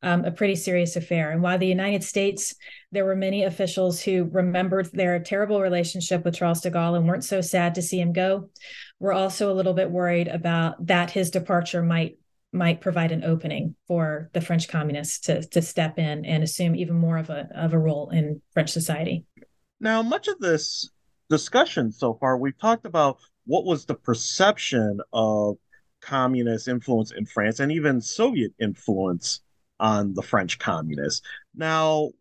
um, a pretty serious affair. And while the United States, there were many officials who remembered their terrible relationship with Charles de Gaulle and weren't so sad to see him go, we're also a little bit worried about that his departure might might provide an opening for the French communists to to step in and assume even more of a of a role in French society. Now, much of this discussion so far, we've talked about what was the perception of communist influence in France and even Soviet influence on the French communists. Now,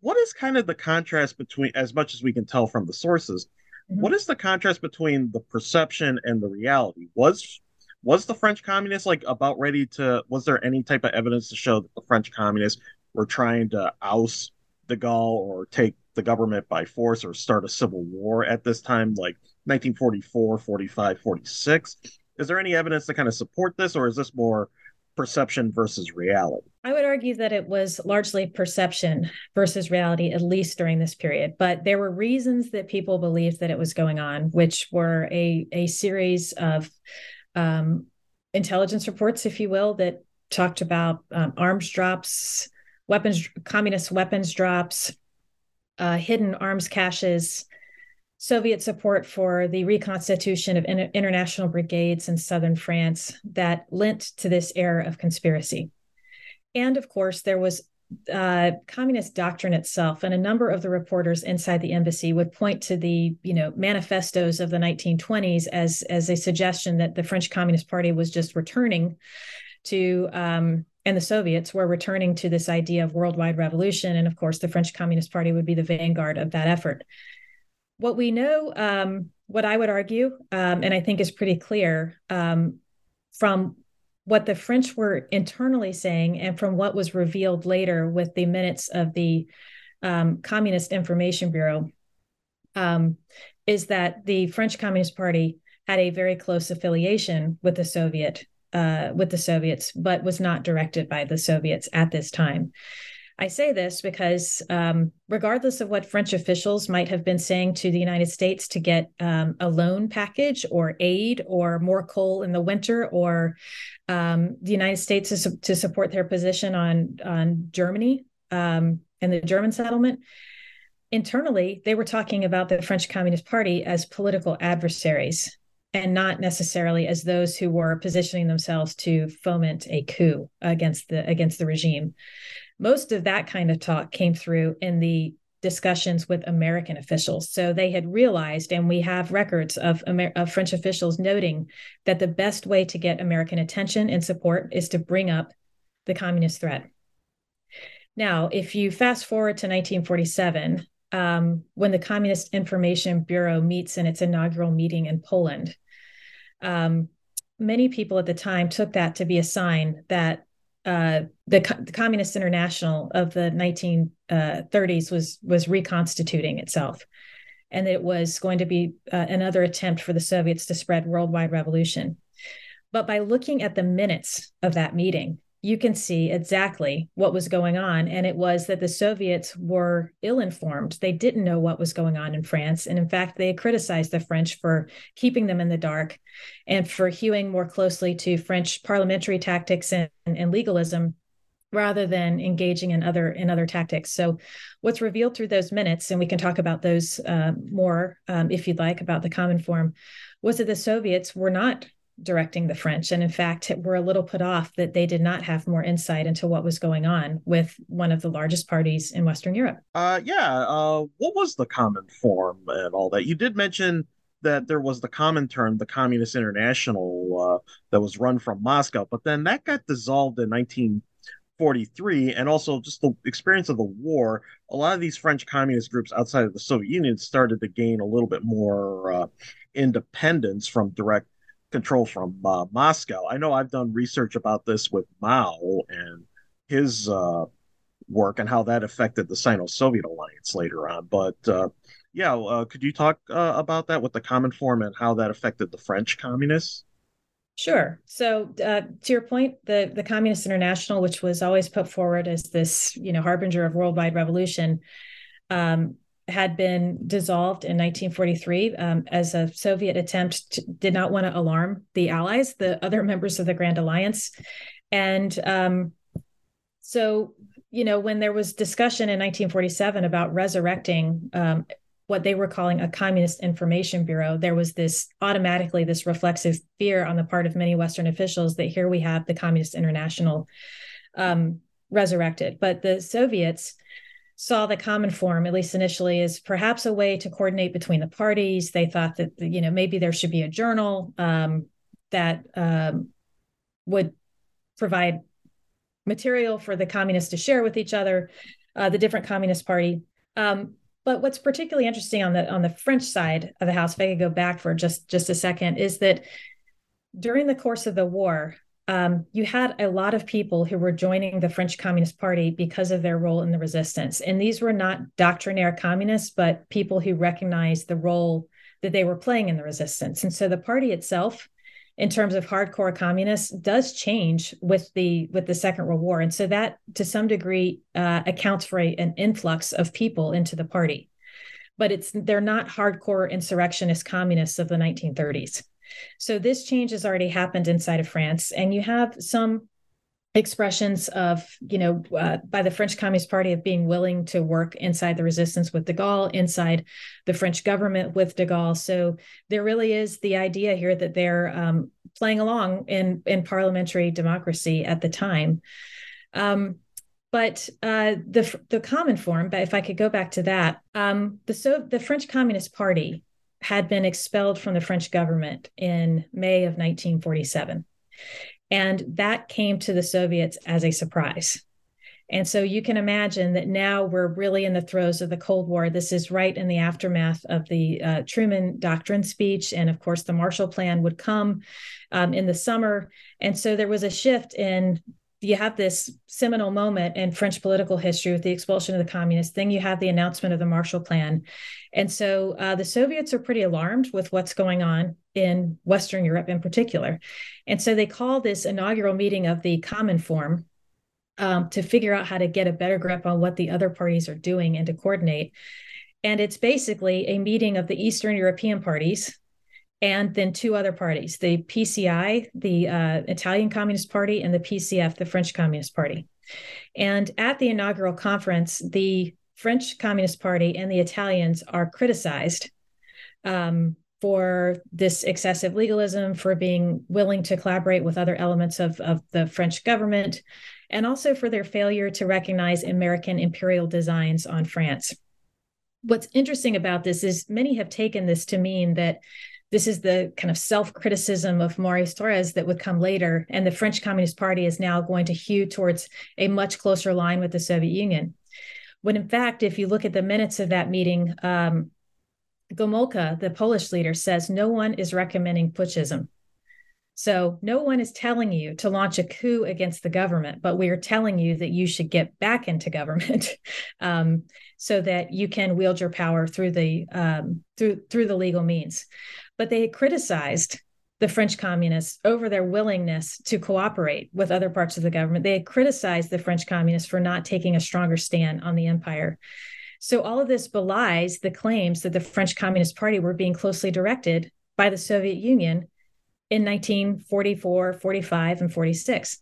what is kind of the contrast between, as much as we can tell from the sources, mm-hmm. what is the contrast between the perception and the reality? Was was the French communists like about ready to? Was there any type of evidence to show that the French communists were trying to oust de Gaulle or take the government by force or start a civil war at this time? Like 1944, 45, 46. Is there any evidence to kind of support this, or is this more perception versus reality? I would argue that it was largely perception versus reality, at least during this period. But there were reasons that people believed that it was going on, which were a, a series of um, intelligence reports, if you will, that talked about um, arms drops, weapons, communist weapons drops, uh, hidden arms caches, Soviet support for the reconstitution of in- international brigades in southern France that lent to this era of conspiracy. And of course, there was uh, communist doctrine itself, and a number of the reporters inside the embassy would point to the you know manifestos of the 1920s as as a suggestion that the French Communist Party was just returning to um, and the Soviets were returning to this idea of worldwide revolution, and of course the French Communist Party would be the vanguard of that effort. What we know, um, what I would argue, um, and I think is pretty clear um, from what the French were internally saying and from what was revealed later with the minutes of the um, Communist Information Bureau um, is that the French Communist Party had a very close affiliation with the Soviet uh, with the Soviets, but was not directed by the Soviets at this time. I say this because, um, regardless of what French officials might have been saying to the United States to get um, a loan package or aid or more coal in the winter, or um, the United States to, to, support their position on on Germany um, and the German settlement, internally they were talking about the French Communist Party as political adversaries and not necessarily as those who were positioning themselves to foment a coup against the against the regime most of that kind of talk came through in the discussions with American officials. So they had realized, and we have records of, Amer- of, French officials noting that the best way to get American attention and support is to bring up the communist threat. Now, if you fast forward to 1947, um, when the Communist Information Bureau meets in its inaugural meeting in Poland, um, many people at the time took that to be a sign that uh, the, the, Communist International of the 1930s uh, was was reconstituting itself, and it was going to be uh, another attempt for the Soviets to spread worldwide revolution. But by looking at the minutes of that meeting, you can see exactly what was going on. And it was that the Soviets were ill informed. They didn't know what was going on in France. And in fact, they criticized the French for keeping them in the dark and for hewing more closely to French parliamentary tactics and, and legalism rather than engaging in other in other tactics. So, what's revealed through those minutes, and we can talk about those uh, more um, if you'd like about the Cominform was that the Soviets were not directing the French. And in fact, were a little put off that they did not have more insight into what was going on with one of the largest parties in Western Europe. Uh, yeah. Uh, what was the common form and all that? You did mention that there was the Comintern, the Communist International, uh, that was run from Moscow, but then that got dissolved in 1943. And also, just the experience of the war, a lot of these French communist groups outside of the Soviet Union started to gain a little bit more uh, independence from direct control from uh, Moscow. I know I've done research about this with Mao and his uh, work and how that affected the Sino-Soviet alliance later on. But uh, yeah, uh, could you talk uh, about that with the Cominform and how that affected the French communists? Sure. So, uh, to your point, the the Communist International, which was always put forward as this, you know, harbinger of worldwide revolution, um, had been dissolved in 1943 um, as a Soviet attempt to, did not want to alarm the Allies, the other [laughs] members of the Grand Alliance, and um, so you know when there was discussion in 1947 about resurrecting um, what they were calling a communist information bureau there was this automatically this reflexive fear on the part of many western officials that here we have the communist international um, resurrected. But the soviets saw the Cominform, at least initially, as perhaps a way to coordinate between the parties. They thought that you know maybe there should be a journal um, that um, would provide material for the communists to share with each other, uh, the different communist party. Um, but what's particularly interesting on the on the French side of the house, if I could go back for just just a second, is that during the course of the war, um, you had a lot of people who were joining the French Communist Party because of their role in the resistance. And these were not doctrinaire communists, but people who recognized the role that they were playing in the resistance. And so the party itself, in terms of hardcore communists, does change with the with the Second World War. And so that, to some degree, uh, accounts for a, an influx of people into the party. But it's they're not hardcore insurrectionist communists of the 1930s. So this change has already happened inside of France, and you have some expressions of, you know, uh, by the French Communist Party of being willing to work inside the resistance with de Gaulle, inside the French government with de Gaulle. So there really is the idea here that they're um, playing along in in parliamentary democracy at the time. Um, But uh, the the Cominform, but if I could go back to that, um, the so the French Communist Party had been expelled from the French government in May of 1947, and that came to the Soviets as a surprise. And so you can imagine that now we're really in the throes of the Cold War. This is right in the aftermath of the uh, Truman Doctrine speech. And of course, the Marshall Plan would come um, in the summer. And so there was a shift in you have this seminal moment in French political history with the expulsion of the communists. Then you have the announcement of the Marshall Plan. And so uh, the Soviets are pretty alarmed with what's going on in Western Europe in particular. And so they call this inaugural meeting of the Cominform um, to figure out how to get a better grip on what the other parties are doing and to coordinate. And it's basically a meeting of the Eastern European parties and then two other parties the PCI, the uh, Italian Communist Party, and the PCF, the French Communist Party. And at the inaugural conference, the French Communist Party and the Italians are criticized um, for this excessive legalism, for being willing to collaborate with other elements of, of the French government, and also for their failure to recognize American imperial designs on France. What's interesting about this is many have taken this to mean that this is the kind of self-criticism of Maurice Thorez that would come later, and the French Communist Party is now going to hew towards a much closer line with the Soviet Union. When in fact, if you look at the minutes of that meeting, um, Gomulka, the Polish leader, says no one is recommending putschism. So no one is telling you to launch a coup against the government, but we are telling you that you should get back [laughs] into government um, so that you can wield your power through the um, through through the legal means but they criticized the French communists over their willingness to cooperate with other parts of the government. They had criticized the French communists for not taking a stronger stand on the empire. So, all of this belies the claims that the French Communist Party were being closely directed by the Soviet Union in 1944, 45, and 46.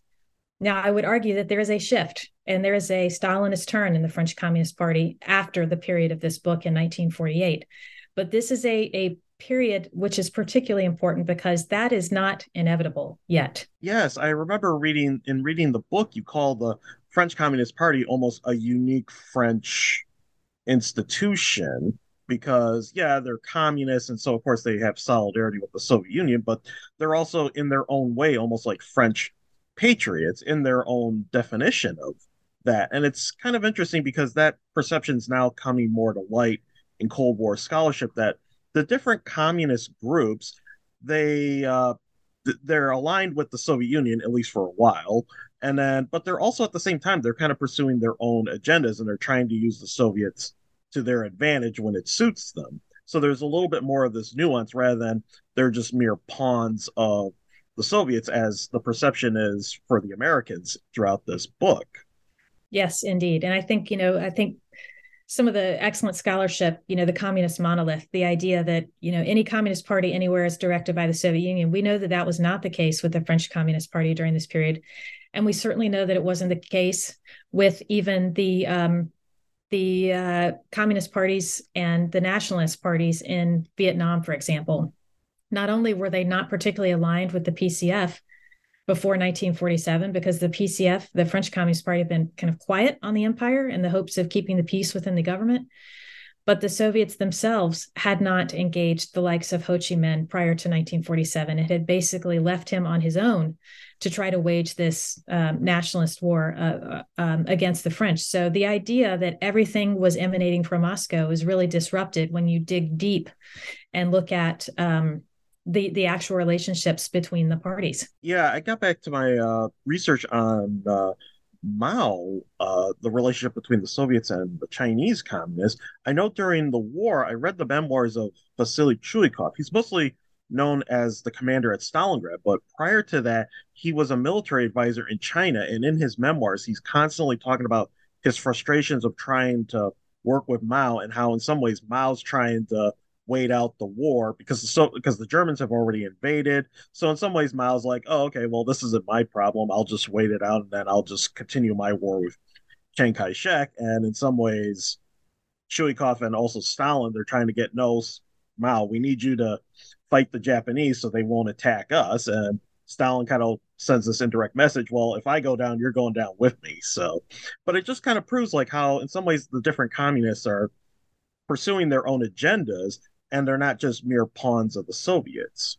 Now, I would argue that there is a shift and there is a Stalinist turn in the French Communist Party after the period of this book in 1948. But this is a, a period, which is particularly important because that is not inevitable yet. Yes, I remember reading in reading the book, you call the French Communist Party almost a unique French institution because yeah they're communists and so of course they have solidarity with the soviet union but they're also in their own way almost like french patriots in their own definition of that and it's kind of interesting because that perception is now coming more to light in cold war scholarship that the different communist groups they uh, they're aligned with the Soviet Union at least for a while, and then but they're also at the same time they're kind of pursuing their own agendas and they're trying to use the Soviets to their advantage when it suits them. So there's a little bit more of this nuance rather than they're just mere pawns of the Soviets, as the perception is for the Americans throughout this book. Yes, indeed, and I think you know I think some of the excellent scholarship, you know, the communist monolith, the idea that, you know, any communist party anywhere is directed by the Soviet Union. We know that that was not the case with the French Communist Party during this period. And we certainly know that it wasn't the case with even the um, the uh, communist parties and the nationalist parties in Vietnam, for example. Not only were they not particularly aligned with the PCF, before 1947 because the PCF, the French Communist Party, had been kind of quiet on the empire in the hopes of keeping the peace within the government. But the Soviets themselves had not engaged the likes of Ho Chi Minh prior to 1947. It had basically left him on his own to try to wage this um, nationalist war uh, uh um, against the French. So the idea that everything was emanating from Moscow is really disrupted when you dig deep and look at um, the the actual relationships between the parties. Yeah, I got back to my uh, research on uh, Mao, uh, the relationship between the Soviets and the Chinese communists. I know during the war, I read the memoirs of Vasily Chuikov. He's mostly known as the commander at Stalingrad, but prior to that, he was a military advisor in China. And in his memoirs, he's constantly talking about his frustrations of trying to work with Mao and how, in some ways, Mao's trying to wait out the war because so because the Germans have already invaded. So in some ways, Mao's like, oh, okay, well, this isn't my problem. I'll just wait it out and then I'll just continue my war with Chiang Kai-shek. And in some ways, Chuikov and also Stalin, they're trying to get no Mao. We need you to fight the Japanese so they won't attack us. And Stalin kind of sends this indirect message well if i go down you're going down with me so but it just kind of proves like how in some ways the different communists are pursuing their own agendas and they're not just mere pawns of the soviets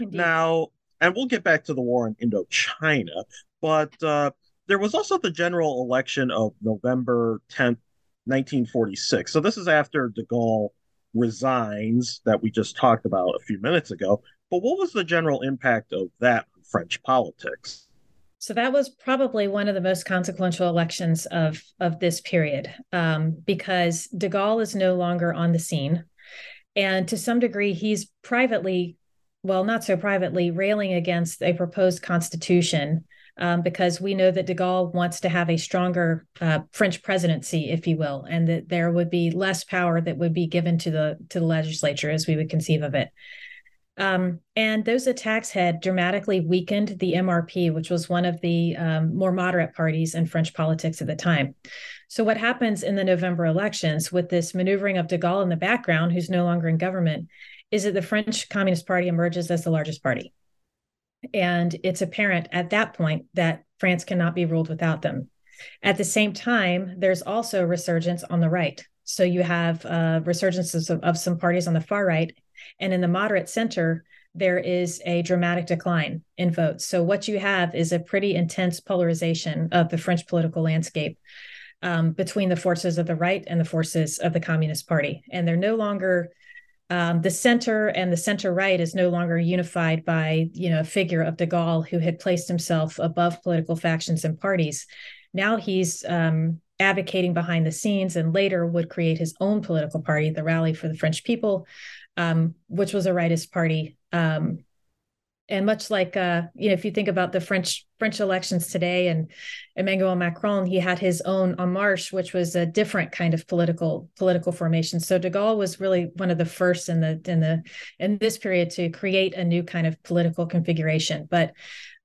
Indeed. now and we'll get back to the war in indochina but uh, there was also the general election of november 10th 1946 so this is after de gaulle resigns that we just talked about a few minutes ago. But what was the general impact of that on French politics? So that was probably one of the most consequential elections of of this period, um, because De Gaulle is no longer on the scene, and to some degree, he's privately, well, not so privately, railing against a proposed constitution um, because we know that de Gaulle wants to have a stronger uh, French presidency, if you will, and that there would be less power that would be given to the to the legislature as we would conceive of it. Um, and those attacks had dramatically weakened the MRP, which was one of the um, more moderate parties in French politics at the time. So, what happens in the November elections with this maneuvering of de Gaulle in the background, who's no longer in government, is that the French Communist Party emerges as the largest party. And it's apparent at that point that France cannot be ruled without them. At the same time, there's also resurgence on the right. So you have uh, resurgences of, of some parties on the far right. And in the moderate center, there is a dramatic decline in votes. So what you have is a pretty intense polarization of the French political landscape um, between the forces of the right and the forces of the Communist Party. And they're no longer um, the center and the center right is no longer unified by you know a figure of de Gaulle who had placed himself above political factions and parties. Now he's um, advocating behind the scenes and later would create his own political party, the Rally for the French People, um, which was a rightist party um, and much like uh, you know, if you think about the French French elections today, and Emmanuel Macron, he had his own En Marche, which was a different kind of political political formation. So De Gaulle was really one of the first in the in the in this period to create a new kind of political configuration, but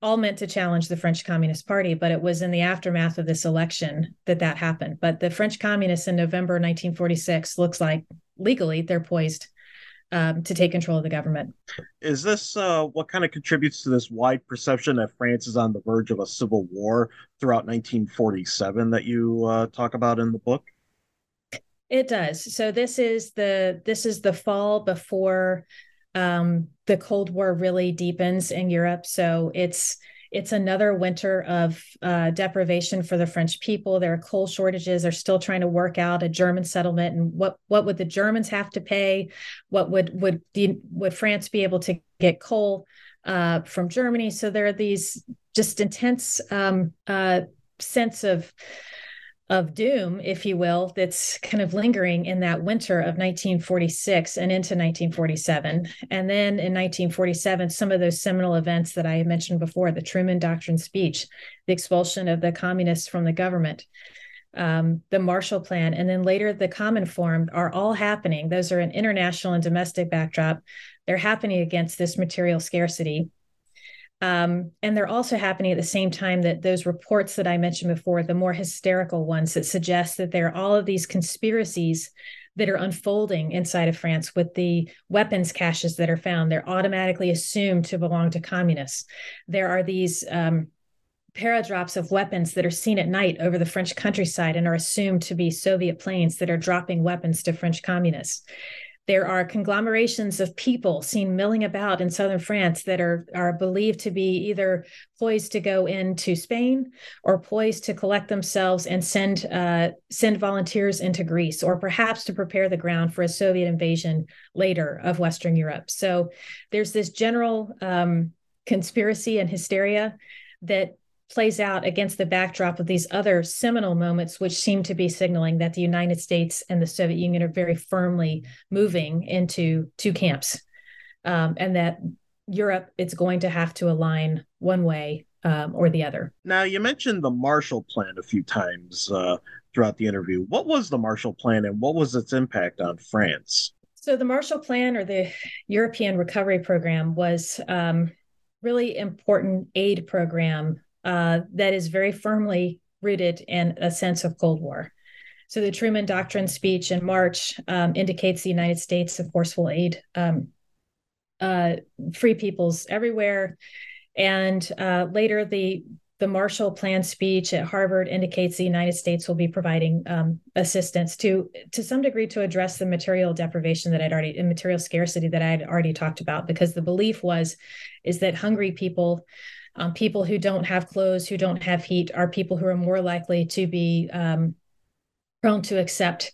all meant to challenge the French Communist Party. But it was in the aftermath of this election that that happened. But the French Communists in November 1946 looks like legally they're poised um, to take control of the government. Is this uh, what kind of contributes to this wide perception that France is on the verge of a civil war throughout 1947 that you uh, talk about in the book? It does. So this is the this is the fall before um, the Cold War really deepens in Europe. So it's it's another winter of uh, deprivation for the French people. There are coal shortages. They're still trying to work out a German settlement, and what what would the Germans have to pay? What would would the, would France be able to get coal uh, from Germany? So there are these just intense um, uh, sense of of doom, if you will, that's kind of lingering in that winter of 1946 and into 1947. And then in 1947, some of those seminal events that I mentioned before the Truman Doctrine speech, the expulsion of the communists from the government, um, the Marshall Plan, and then later the Cominform are all happening. Those are an international and domestic backdrop. They're happening against this material scarcity. Um, and they're also happening at the same time that those reports that I mentioned before, the more hysterical ones that suggest that there are all of these conspiracies that are unfolding inside of France with the weapons caches that are found. They're automatically assumed to belong to communists. There are these um, paradrops of weapons that are seen at night over the French countryside and are assumed to be Soviet planes that are dropping weapons to French communists. There are conglomerations of people seen milling about in southern France that are, are believed to be either poised to go into Spain or poised to collect themselves and send uh, send volunteers into Greece, or perhaps to prepare the ground for a Soviet invasion later of Western Europe. So there's this general um, conspiracy and hysteria that plays out against the backdrop of these other seminal moments, which seem to be signaling that the United States and the Soviet Union are very firmly moving into two camps, um, and that Europe is going to have to align one way um, or the other. Now, you mentioned the Marshall Plan a few times uh, throughout the interview. What was the Marshall Plan, and what was its impact on France? So, the Marshall Plan, or the European Recovery Program, was um, really important aid program uh, that is very firmly rooted in a sense of Cold War. So the Truman Doctrine speech in March um, indicates the United States, of course, will aid um, uh, free peoples everywhere. And uh, later, the the Marshall Plan speech at Harvard indicates the United States will be providing um, assistance to to some degree to address the material deprivation that I'd already and material scarcity that I had already talked about because the belief was is that hungry people um, people who don't have clothes who don't have heat are people who are more likely to be um, prone to accept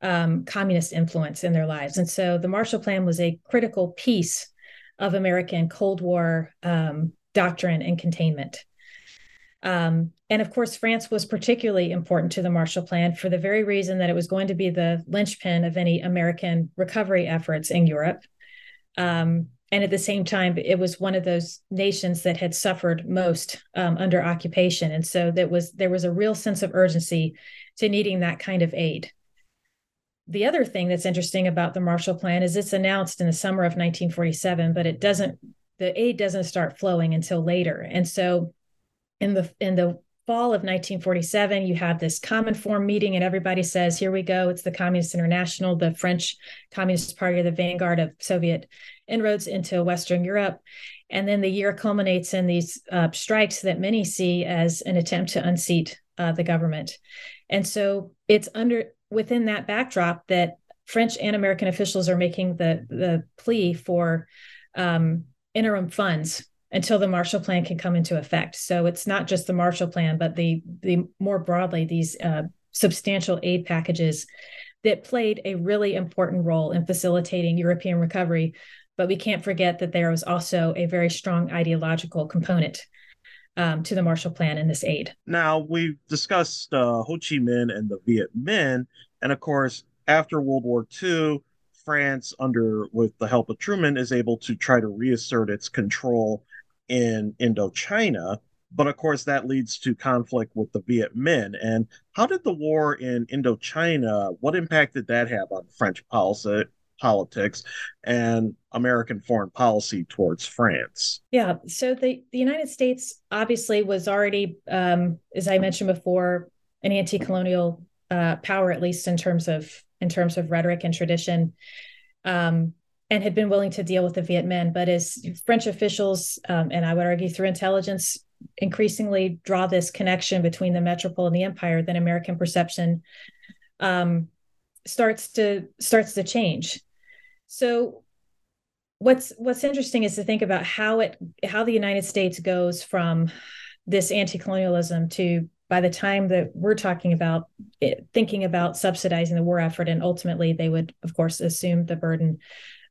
um, communist influence in their lives and so the Marshall Plan was a critical piece of American Cold War um, doctrine and containment. Um, and of course, France was particularly important to the Marshall Plan for the very reason that it was going to be the linchpin of any American recovery efforts in Europe. Um, and at the same time, it was one of those nations that had suffered most um, under occupation, and so that was there was a real sense of urgency to needing that kind of aid. The other thing that's interesting about the Marshall Plan is it's announced in the summer of 1947, but it doesn't the aid doesn't start flowing until later, and so in the in the fall of 1947 you have this Cominform meeting and everybody says here we go. It's the communist international the french communist party the vanguard of soviet inroads into western europe and then the year culminates in these uh, strikes that many see as an attempt to unseat uh, the government and so it's under within that backdrop that french and american officials are making the the plea for um, interim funds until the Marshall Plan can come into effect. So it's not just the Marshall Plan, but the the more broadly these uh, substantial aid packages that played a really important role in facilitating European recovery. But we can't forget that there was also a very strong ideological component um, to the Marshall Plan and this aid. Now we've discussed uh, Ho Chi Minh and the Viet Minh, and of course after World War II. France, under with the help of Truman, is able to try to reassert its control in Indochina. But of course, that leads to conflict with the Viet Minh. And how did the war in Indochina, what impact did that have on French policy, politics and American foreign policy towards France? Yeah. So the, the United States obviously was already, um, as I mentioned before, an anti colonial uh, power, at least in terms of in terms of rhetoric and tradition. Um, and had been willing to deal with the Viet Minh. But as French officials, um, and I would argue through intelligence, increasingly draw this connection between the metropole and the empire, then American perception um, starts to starts to change. So what's what's interesting is to think about how it how the United States goes from this anti-colonialism to by the time that we're talking about it, thinking about subsidizing the war effort and ultimately they would of course assume the burden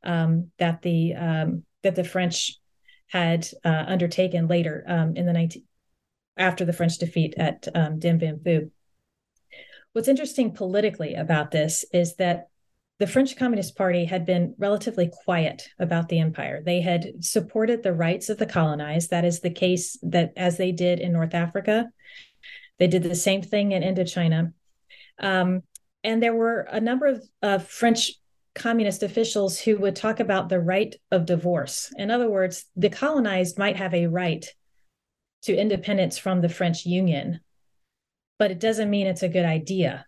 um, that the um, that the French had uh, undertaken later um, in the 19 after the French defeat at um, Dien Bien Phu. What's interesting politically about this is that the French Communist Party had been relatively quiet about the empire. They had supported the rights of the colonized. That is the case that as they did in North Africa, they did the same thing in Indochina. Um, and there were a number of uh, French communist officials who would talk about the right of divorce. In other words, the colonized might have a right to independence from the French Union, but it doesn't mean it's a good idea.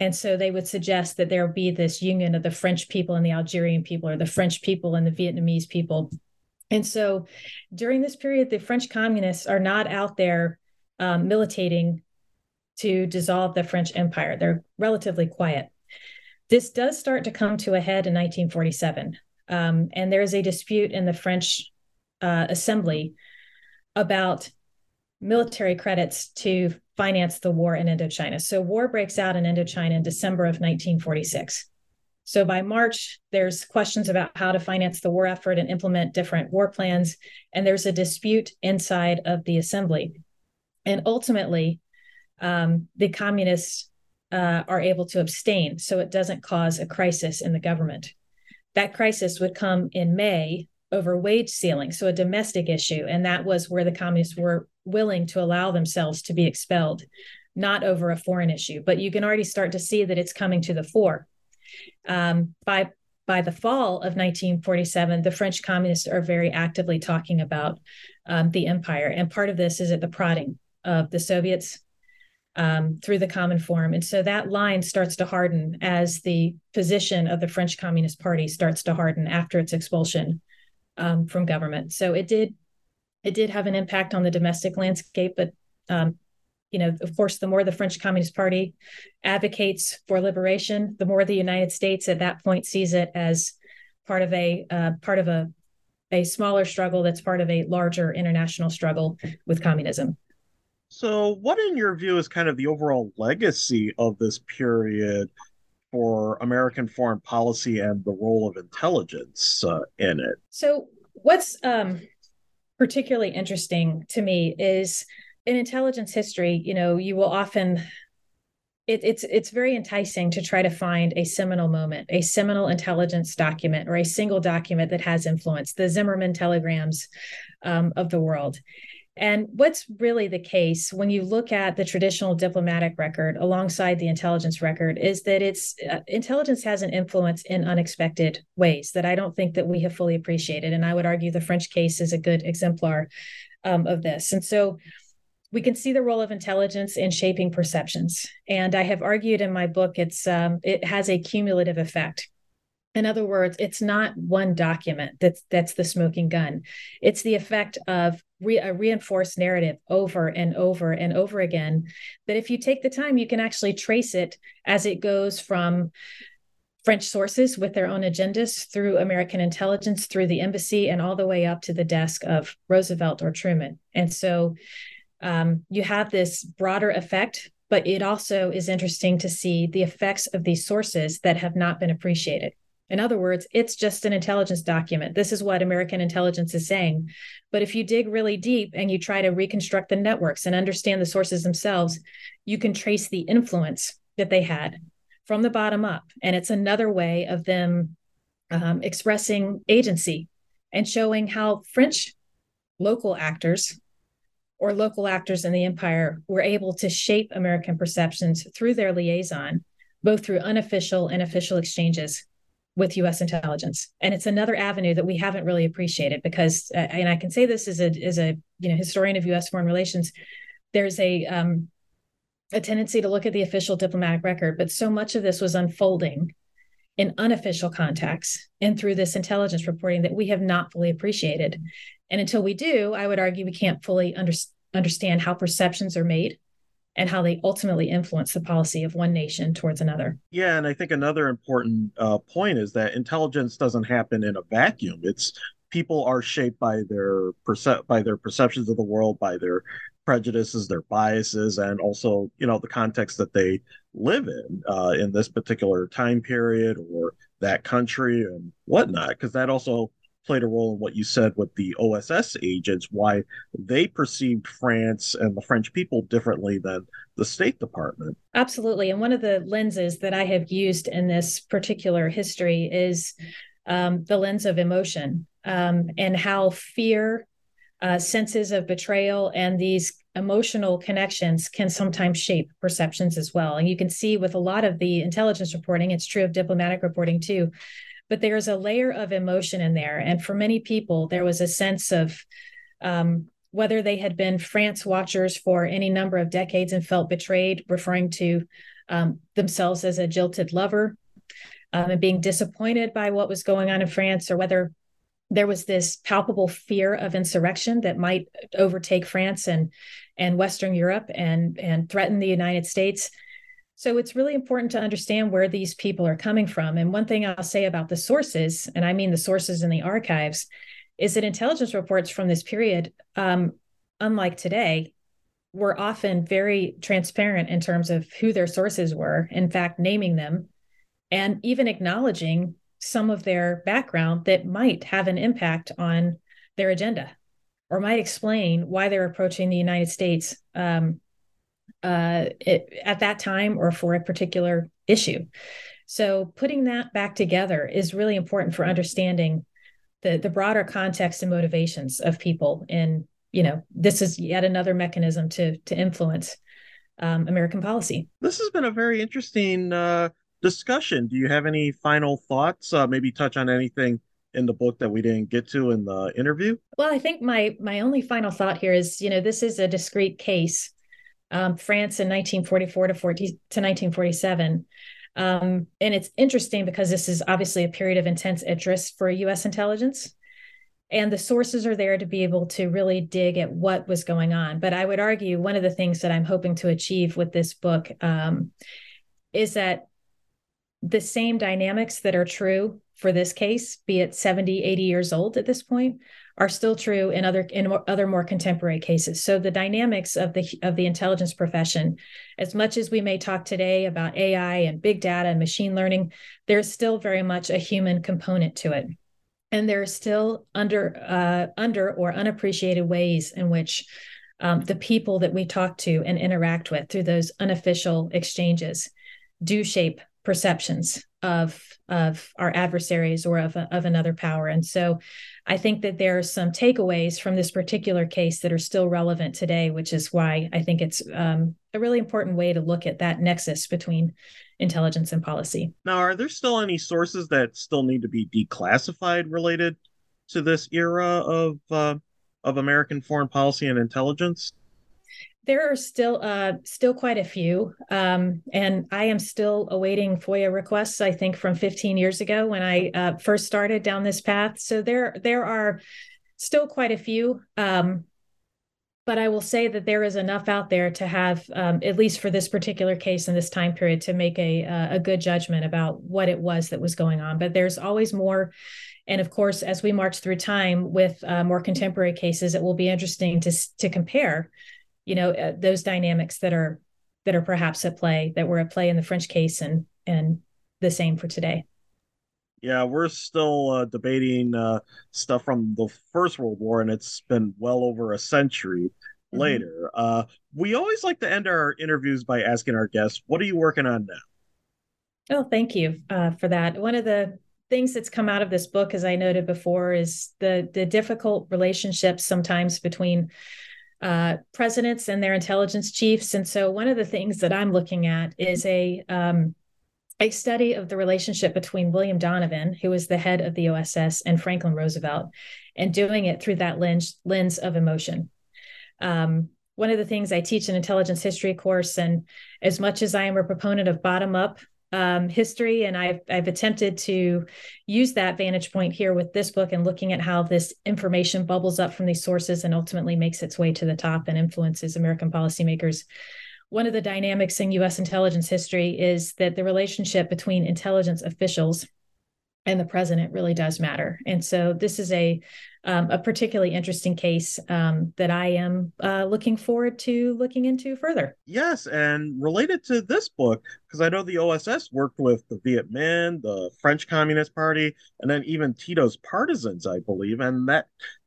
And so they would suggest that there be this union of the French people and the Algerian people, or the French people and the Vietnamese people. And so during this period, the French communists are not out there um, militating to dissolve the French empire. They're relatively quiet. This does start to come to a head in 1947. Um, and there is a dispute in the French uh, Assembly about military credits to finance the war in Indochina. So, war breaks out in Indochina in December of 1946. So, by March, there's questions about how to finance the war effort and implement different war plans. And there's a dispute inside of the assembly. And ultimately, um, the communists uh, are able to abstain so it doesn't cause a crisis in the government. That crisis would come in May over wage ceiling, so a domestic issue. And that was where the communists were willing to allow themselves to be expelled, not over a foreign issue. But you can already start to see that it's coming to the fore. Um, by by the fall of 1947, the French communists are very actively talking about um, the empire. And part of this is at the prodding of the Soviets um, through the Cominform. And so that line starts to harden as the position of the French Communist Party starts to harden after its expulsion um, from government. So it did It did have an impact on the domestic landscape, but um, you know, of course, the more the French Communist Party advocates for liberation, the more the United States at that point sees it as part of a uh, part of a a smaller struggle that's part of a larger international struggle with communism. So, what, in your view, is kind of the overall legacy of this period for American foreign policy and the role of intelligence uh, in it? So, what's um, particularly interesting to me is in intelligence history, you know, you will often it, it's it's very enticing to try to find a seminal moment, a seminal intelligence document, or a single document that has influence, the Zimmermann telegrams um, of the world. And what's really the case when you look at the traditional diplomatic record alongside the intelligence record is that it's uh, intelligence has an influence in unexpected ways that I don't think that we have fully appreciated. And I would argue the French case is a good exemplar um, of this. And so we can see the role of intelligence in shaping perceptions. And I have argued in my book, it's um, it has a cumulative effect. In other words, it's not one document that's that's the smoking gun. It's the effect of re- a reinforced narrative over and over and over again. That if you take the time, you can actually trace it as it goes from French sources with their own agendas through American intelligence, through the embassy, and all the way up to the desk of Roosevelt or Truman. And so um, you have this broader effect, but it also is interesting to see the effects of these sources that have not been appreciated. In other words, it's just an intelligence document. This is what American intelligence is saying. But if you dig really deep and you try to reconstruct the networks and understand the sources themselves, you can trace the influence that they had from the bottom up. And it's another way of them um, expressing agency and showing how French local actors or local actors in the empire were able to shape American perceptions through their liaison, both through unofficial and official exchanges with US intelligence. And it's another avenue that we haven't really appreciated because, uh, and I can say this as a, as a you know, historian of US foreign relations, there's a, um, a tendency to look at the official diplomatic record, but so much of this was unfolding in unofficial contacts and through this intelligence reporting that we have not fully appreciated. And until we do, I would argue we can't fully under, understand how perceptions are made and how they ultimately influence the policy of one nation towards another. Yeah, and I think another important uh, point is that intelligence doesn't happen in a vacuum. It's people are shaped by their perce- by their perceptions of the world, by their prejudices, their biases, and also you know the context that they live in uh, in this particular time period or that country and whatnot. Because that also played a role in what you said with the OSS agents, why they perceived France and the French people differently than the State Department. Absolutely. And one of the lenses that I have used in this particular history is um, the lens of emotion um, and how fear, uh, senses of betrayal, and these emotional connections can sometimes shape perceptions as well. And you can see with a lot of the intelligence reporting, it's true of diplomatic reporting too but there's a layer of emotion in there. And for many people, there was a sense of um, whether they had been France watchers for any number of decades and felt betrayed, referring to um, themselves as a jilted lover um, and being disappointed by what was going on in France, or whether there was this palpable fear of insurrection that might overtake France and and Western Europe and and threaten the United States. So it's really important to understand where these people are coming from. And one thing I'll say about the sources, and I mean the sources in the archives, is that intelligence reports from this period, um, unlike today, were often very transparent in terms of who their sources were, in fact, naming them and even acknowledging some of their background that might have an impact on their agenda or might explain why they're approaching the United States um, uh, it, at that time or for a particular issue. So putting that back together is really important for understanding the the broader context and motivations of people. And you know, this is yet another mechanism to to influence um, American policy. This has been a very interesting uh, discussion. Do you have any final thoughts? Uh, maybe touch on anything in the book that we didn't get to in the interview? Well, I think my my only final thought here is, you know, this is a discrete case um, France in 1944 to, 40, to 1947. Um, and it's interesting because this is obviously a period of intense interest for US intelligence. and the sources are there to be able to really dig at what was going on. But I would argue one of the things that I'm hoping to achieve with this book um, is that the same dynamics that are true for this case, be it 70, 80 years old at this point, are still true in other in other more contemporary cases. So the dynamics of the of the intelligence profession, as much as we may talk today about AI and big data and machine learning, there's still very much a human component to it and there are still under uh, under or unappreciated ways in which um, the people that we talk to and interact with through those unofficial exchanges do shape perceptions of of our adversaries or of, of another power and so i think that there are some takeaways from this particular case that are still relevant today which is why i think it's um, a really important way to look at that nexus between intelligence and policy. Now, are there still any sources that still need to be declassified related to this era of uh, of American foreign policy and intelligence? There are still uh, still quite a few, um, and I am still awaiting FOIA requests. I think from 15 years ago when I uh, first started down this path. So there there are still quite a few. Um, but I will say that there is enough out there to have, um, at least for this particular case in this time period, to make a a good judgment about what it was that was going on. But there's always more, and of course, as we march through time with uh, more contemporary cases, it will be interesting to to compare, you know, uh, those dynamics that are that are perhaps at play that were at play in the French case and and the same for today. Yeah, we're still uh, debating uh, stuff from the First World War, and it's been well over a century mm-hmm. later. Uh, we always like to end our interviews by asking our guests, "What are you working on now?" Oh, thank you uh, for that. One of the things that's come out of this book, as I noted before, is the the difficult relationships sometimes between uh, presidents and their intelligence chiefs. And so, one of the things that I'm looking at is a um, a study of the relationship between William Donovan, who was the head of the OSS, and Franklin Roosevelt, and doing it through that lens lens of emotion. Um, one of the things I teach an intelligence history course, and as much as I am a proponent of bottom up um, history, and I've I've attempted to use that vantage point here with this book and looking at how this information bubbles up from these sources and ultimately makes its way to the top and influences American policymakers one of the dynamics in US intelligence history is that the relationship between intelligence officials and the president really does matter. And so this is a um, a particularly interesting case um, that I am uh, looking forward to looking into further. Yes, and related to this book, because I know the OSS worked with the Viet Minh, the French Communist Party, and then even Tito's partisans, I believe, and that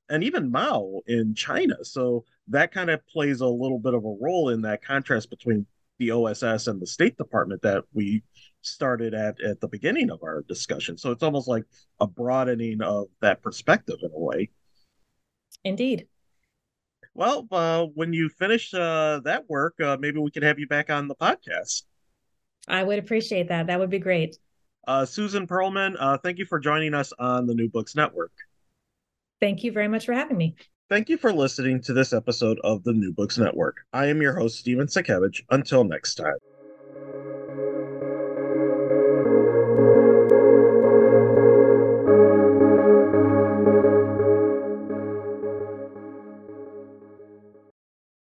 and even Mao in China. So that kind of plays a little bit of a role in that contrast between the OSS and the State Department that we started at at the beginning of our discussion. So it's almost like a broadening of that perspective in a way. Indeed. Well, uh, when you finish uh, that work, uh, maybe we can have you back on the podcast. I would appreciate that. That would be great. Uh, Susan Perlman, uh, thank you for joining us on the New Books Network. Thank you very much for having me. Thank you for listening to this episode of the New Books Network. I am your host, Steven Satkiewicz. Until next time.